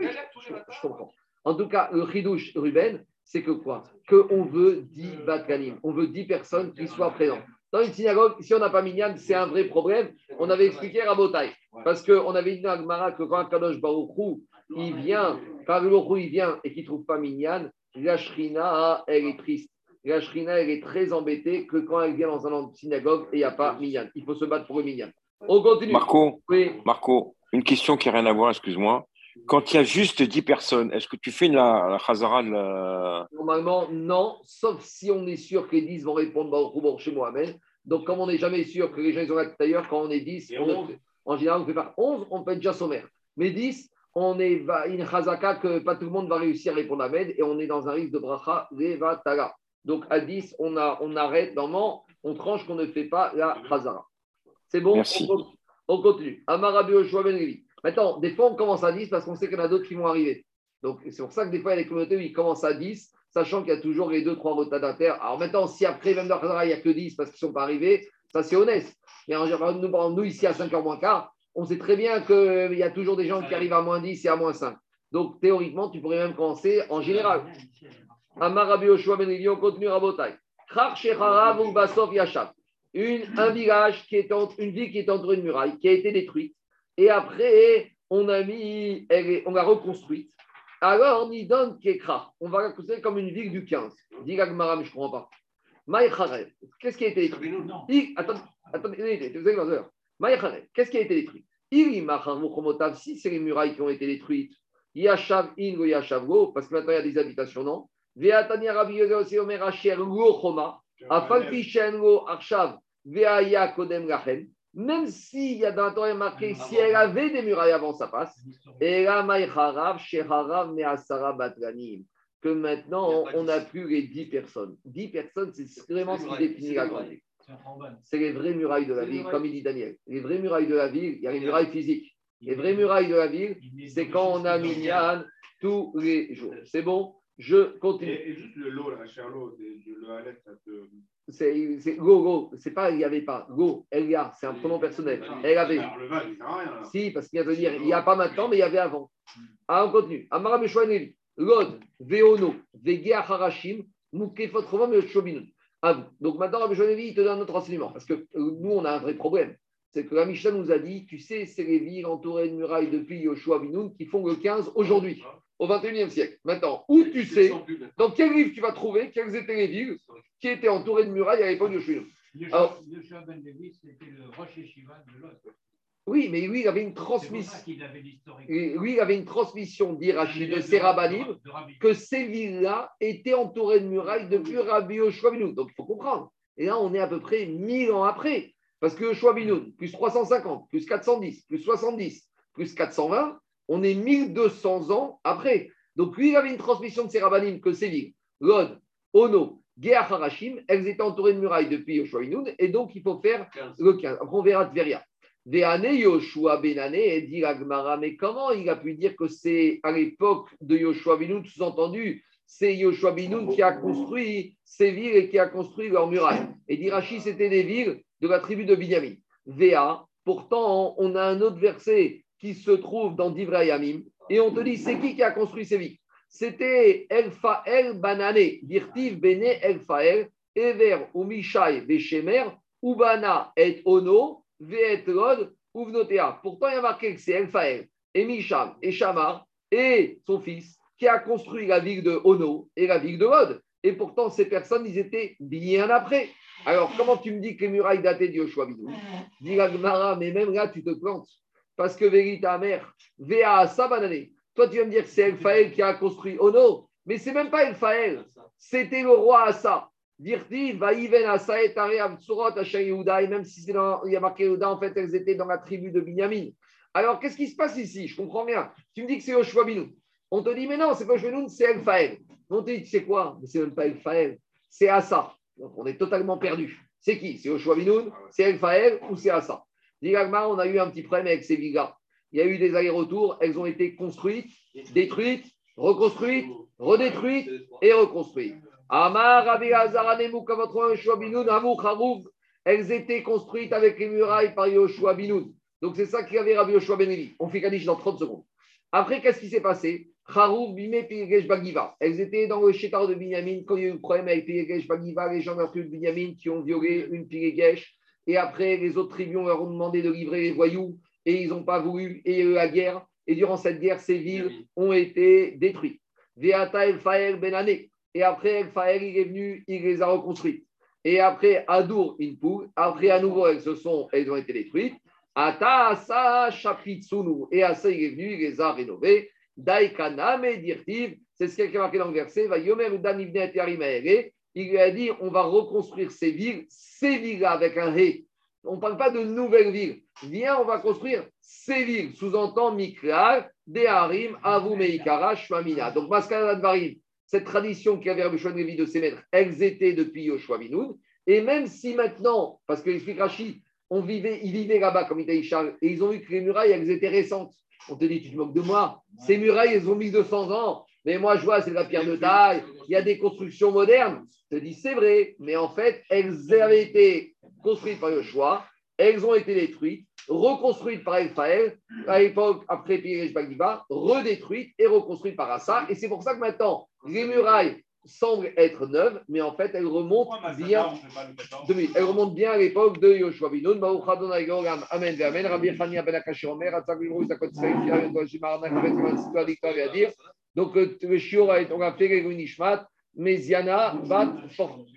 je, comprends. En tout cas, le chidouche Ruben, c'est que quoi? Qu'on veut 10 batkanim, on veut 10 personnes qui soient présentes. Dans une synagogue, si on n'a pas Minyan, c'est un vrai problème. On avait expliqué à Botaï. Parce qu'on avait dit à Agmara que quand Kadosh Baruch Hu, il vient, quand il vient et qu'il ne trouve pas Minyan, la Shrina, elle est triste. La Shrina, elle est très embêtée que quand elle vient dans un synagogue et il n'y a pas Minyan. Il faut se battre pour le Minyan. On continue. Marco, Oui. Marco, une question qui n'a rien à voir, excuse-moi. Quand il y a juste 10 personnes, est-ce que tu fais la, la chazara la... Normalement, non, sauf si on est sûr que les 10 vont répondre Baruch Shem, Amen. Donc, comme on n'est jamais sûr que les gens ils ont la d'ailleurs, quand on est 10, on ne- en général, on fait pas 11, on peut être déjà sommaire. Mais 10, on est va- une chazaka que pas tout le monde va réussir à répondre Amen et on est dans un risque de bracha levatala. Donc, à 10, on, a, on arrête, normalement, on tranche qu'on ne fait pas la chazara. C'est bon? Merci. on, continue. on continue. Amarabi Yoshua Ben. Maintenant, des fois, on commence à 10 parce qu'on sait qu'il y en a d'autres qui vont arriver. Donc, c'est pour ça que des fois, il y a des communautés où ils commencent à 10, sachant qu'il y a toujours les 2-3 retardataires. Alors maintenant, si après, même dans le Khazara, il n'y a que 10 parce qu'ils ne sont pas arrivés, ça c'est honnête. Mais en général, nous, nous, ici, à 5h moins quart, on sait très bien qu'il y a toujours des gens qui arrivent à moins 10 et à moins 5. Donc, théoriquement, tu pourrais même commencer en général. Amarabi Ben. Une, un village qui est entre, une ville qui est entre une muraille, qui a été détruite. Et après, on a mis, elle est- on l'a reconstruite. Alors, Nidon Kekra, on va la considérer comme une ville du 15. Dit mais je ne comprends pas. Qu'est-ce qui a été détruit? Il- Attendez, vous allez qu'est-ce qui a été détruit? Il Machamochomotav, si c'est les murailles qui ont été détruites, Yashav In ou Yashav Go, parce que maintenant il y a des habitations, non? Veatania Rabbi aussi Omer Asher Choma, Afal Pishen Go Arshav, Veaya Kodem Lachem, même s'il y a dans Torah marqué si elle avait des murailles avant, ça passe. Et là, Maïcharav, Sheharav, Measara Batranim. Que maintenant, on n'a plus les 10 personnes. 10 personnes, c'est vraiment ce qui définit la grande. C'est les vraies murailles de la ville, comme il dit Daniel. Les vraies murailles de la ville, il y a les murailles physiques. Les vraies murailles de la ville, c'est quand on a Minyan tous les jours. C'est bon? Je continue. Et, et juste le lot, la Charlot, le Halet, ça te. C'est c'est- go, go. C'est pas, il n'y avait pas. Go, Elia, c'est un pronom personnel. Elle avait. Alors, le Val, il rien. là. Si, parce qu'il y a de dire, il n'y a pas maintenant, mais il y avait avant. Ah, on continue. Amara Meshwanevi, Lod, Veono, Vegea Harashim, Mukefot et Shobinun. À vous. Donc maintenant, Rabbi Shwanevi, il te donne un autre renseignement. Parce que euh, nous, on a un vrai problème. C'est que la Mishnah nous a dit, tu sais, c'est les villes entourées de murailles depuis Yoshua Binoun qui font le 15 aujourd'hui, au 21e siècle. Maintenant, où tu sais, dans quel livre tu vas trouver quelles étaient les villes qui étaient entourées de murailles à l'époque de Yoshua Binoun? Yoshua Ben Levi, c'était le Rosh Yeshiva de l'autre. Oui, mais lui, il avait une transmission. Lui, il avait une transmission d'Irachi de Serabanim que ces villes-là étaient entourées de murailles depuis Rabbi Yoshua. Donc, il faut comprendre. Et là, on est à peu près 1000 ans après. Parce que Yoshua plus 350, plus 410, plus 70, plus 420, on est 1200 ans après. Donc, lui, il avait une transmission de Serabanim que ces villes, Lod, Ono, Géa Harashim, elles étaient entourées de murailles depuis Yoshua. Et donc, il faut faire le 15. Après, on verra Tveria. Yoshua Benane, et dit la Gemara, mais comment il a pu dire que c'est à l'époque de Yoshua Binoun, sous-entendu, c'est Yoshua Binoun qui a construit ces villes et qui a construit leurs murailles. Et d'Irachi, c'était des villes de la tribu de Binyamin. Véa, pourtant, on a un autre verset qui se trouve dans Divrayamim, et on te dit, c'est qui qui a construit ces villes? C'était Elfael Banane, Dirtiv Bene Elfael, Ever ou Mishai Beshemer, Ubana et Ono, Pourtant, il y a marqué que c'est Elfael, et Misham, et Shamar, et son fils, qui a construit la ville de Ono et la ville de Lod. Et pourtant, ces personnes, ils étaient bien après. Alors, comment tu me dis que les murailles dataient de Yoshua Bidou? Dit la Gemara, mais même là, tu te plantes. Parce que Vérita mère, Véa Sabanane, toi, tu vas me dire que c'est Elfael qui a construit Ono, mais c'est même pas Elfael, c'était le roi Assa. Dirti, Vaïven Assa et Tare Avtsurot, Asher et même si c'est dans, il y a marqué Yehuda, en fait, elles étaient dans la tribu de Binyamin. Alors, qu'est-ce qui se passe ici? Je comprends rien. Tu me dis que c'est Yoshua Binoun. On te dit, mais non, c'est pas Yoshua c'est Elfael. On te dit, sais quoi? C'est pas Elfael, c'est Assa. Donc, on est totalement perdu. C'est qui? C'est Yoshua Binoun C'est Elfael ou c'est Assa Digagma, on a eu un petit problème avec ces villas. Il y a eu des allers-retours, elles ont été construites, détruites, reconstruites, redétruites et reconstruites. Amar, Rabbi Hazar, Anemou, Kavatron, Yoshua Binoun, Harouf, elles étaient construites avec les murailles par Yoshua Binoun. Donc c'est ça qu'il y avait Rabbi Yoshua Benevi. On fait Kaddish dans 30 secondes. Après, qu'est-ce qui s'est passé? Harouf, Bimé, Pirigesh, Bagiva. Elles étaient dans le chétar de Binyamin. Quand il y a eu le problème avec Pirigesh, Bagiva, les gens de Binyamin qui ont violé une Pirigesh. Et après, les autres tribus leur ont demandé de livrer les voyous et ils n'ont pas voulu. Et eu la guerre. Et durant cette guerre, ces villes ont été détruites. Veata El Fael Benane. Et après, il est venu, il les a reconstruites. Et après, Adour, Inpou. Après, à nouveau, elles, se sont, elles ont été détruites. Ata Asa Shapitsunu. Et Asa, il est venu, il les a rénovées. Daikana Dirtiv. C'est ce qui est marqué dans le verset. Va Yomer. Il lui a dit on va reconstruire ces villes, ces villes-là avec un hé. On ne parle pas de nouvelles villes. Viens, on va construire ces villes. Sous-entend Miklar, Deharim, Avu Meikara, Shmamina. Donc, Dvarim, cette tradition qui avait Rabbi Levi de ses maîtres, elles étaient depuis Yoshua Binoun. Et même si maintenant, parce que explique Rashi, on vivait, ils vivaient là-bas, comme il dit Charles, et ils ont vu que les murailles, elles étaient récentes. On te dit, tu te moques de moi. Ces murailles, elles ont 1200 ans. Mais moi, je vois, c'est de la pierre de taille. Il y a des constructions modernes. Je te dis, c'est vrai. Mais en fait, elles avaient été construites par Yoshua. Elles ont été détruites, reconstruites par Elfael, à l'époque, après Pirish Bagiva, redétruites et reconstruites par Assa. Et c'est pour ça que maintenant, les murailles semblent être neuves, mais en fait, elles remontent bien. Deux minutes. Elle remonte bien à l'époque de Yoshua Binoun. Amen. Amen. Rabbi Chania ben Akashi Omer. Atzak Librou, Zakot Sfeir, Fiar, Doshimar, Nachvet, Ivan, Sitoa, Victor, et à dire. Donc, euh, le été, on a fait les Nishmat, Meziana, Bat,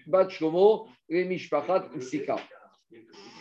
Bat Shlomo, et Mishpachat, Sika.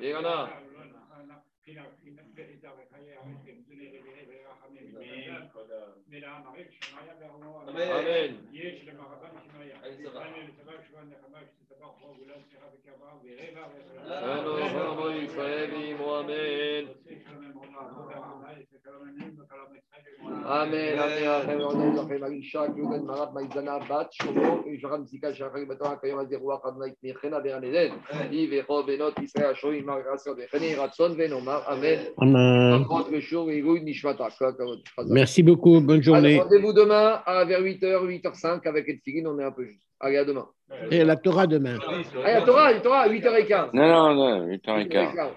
Et voilà. Amen. Amen. Amen. Amen. Merci beaucoup, bonne journée. Rendez-vous demain à vers 8h, 8h05 avec Edfigin, on est un peu juste. Allez, à demain. Et la Torah demain. Allez, la Torah, la Torah, 8h15. Non, non, non, 8h15. Allez.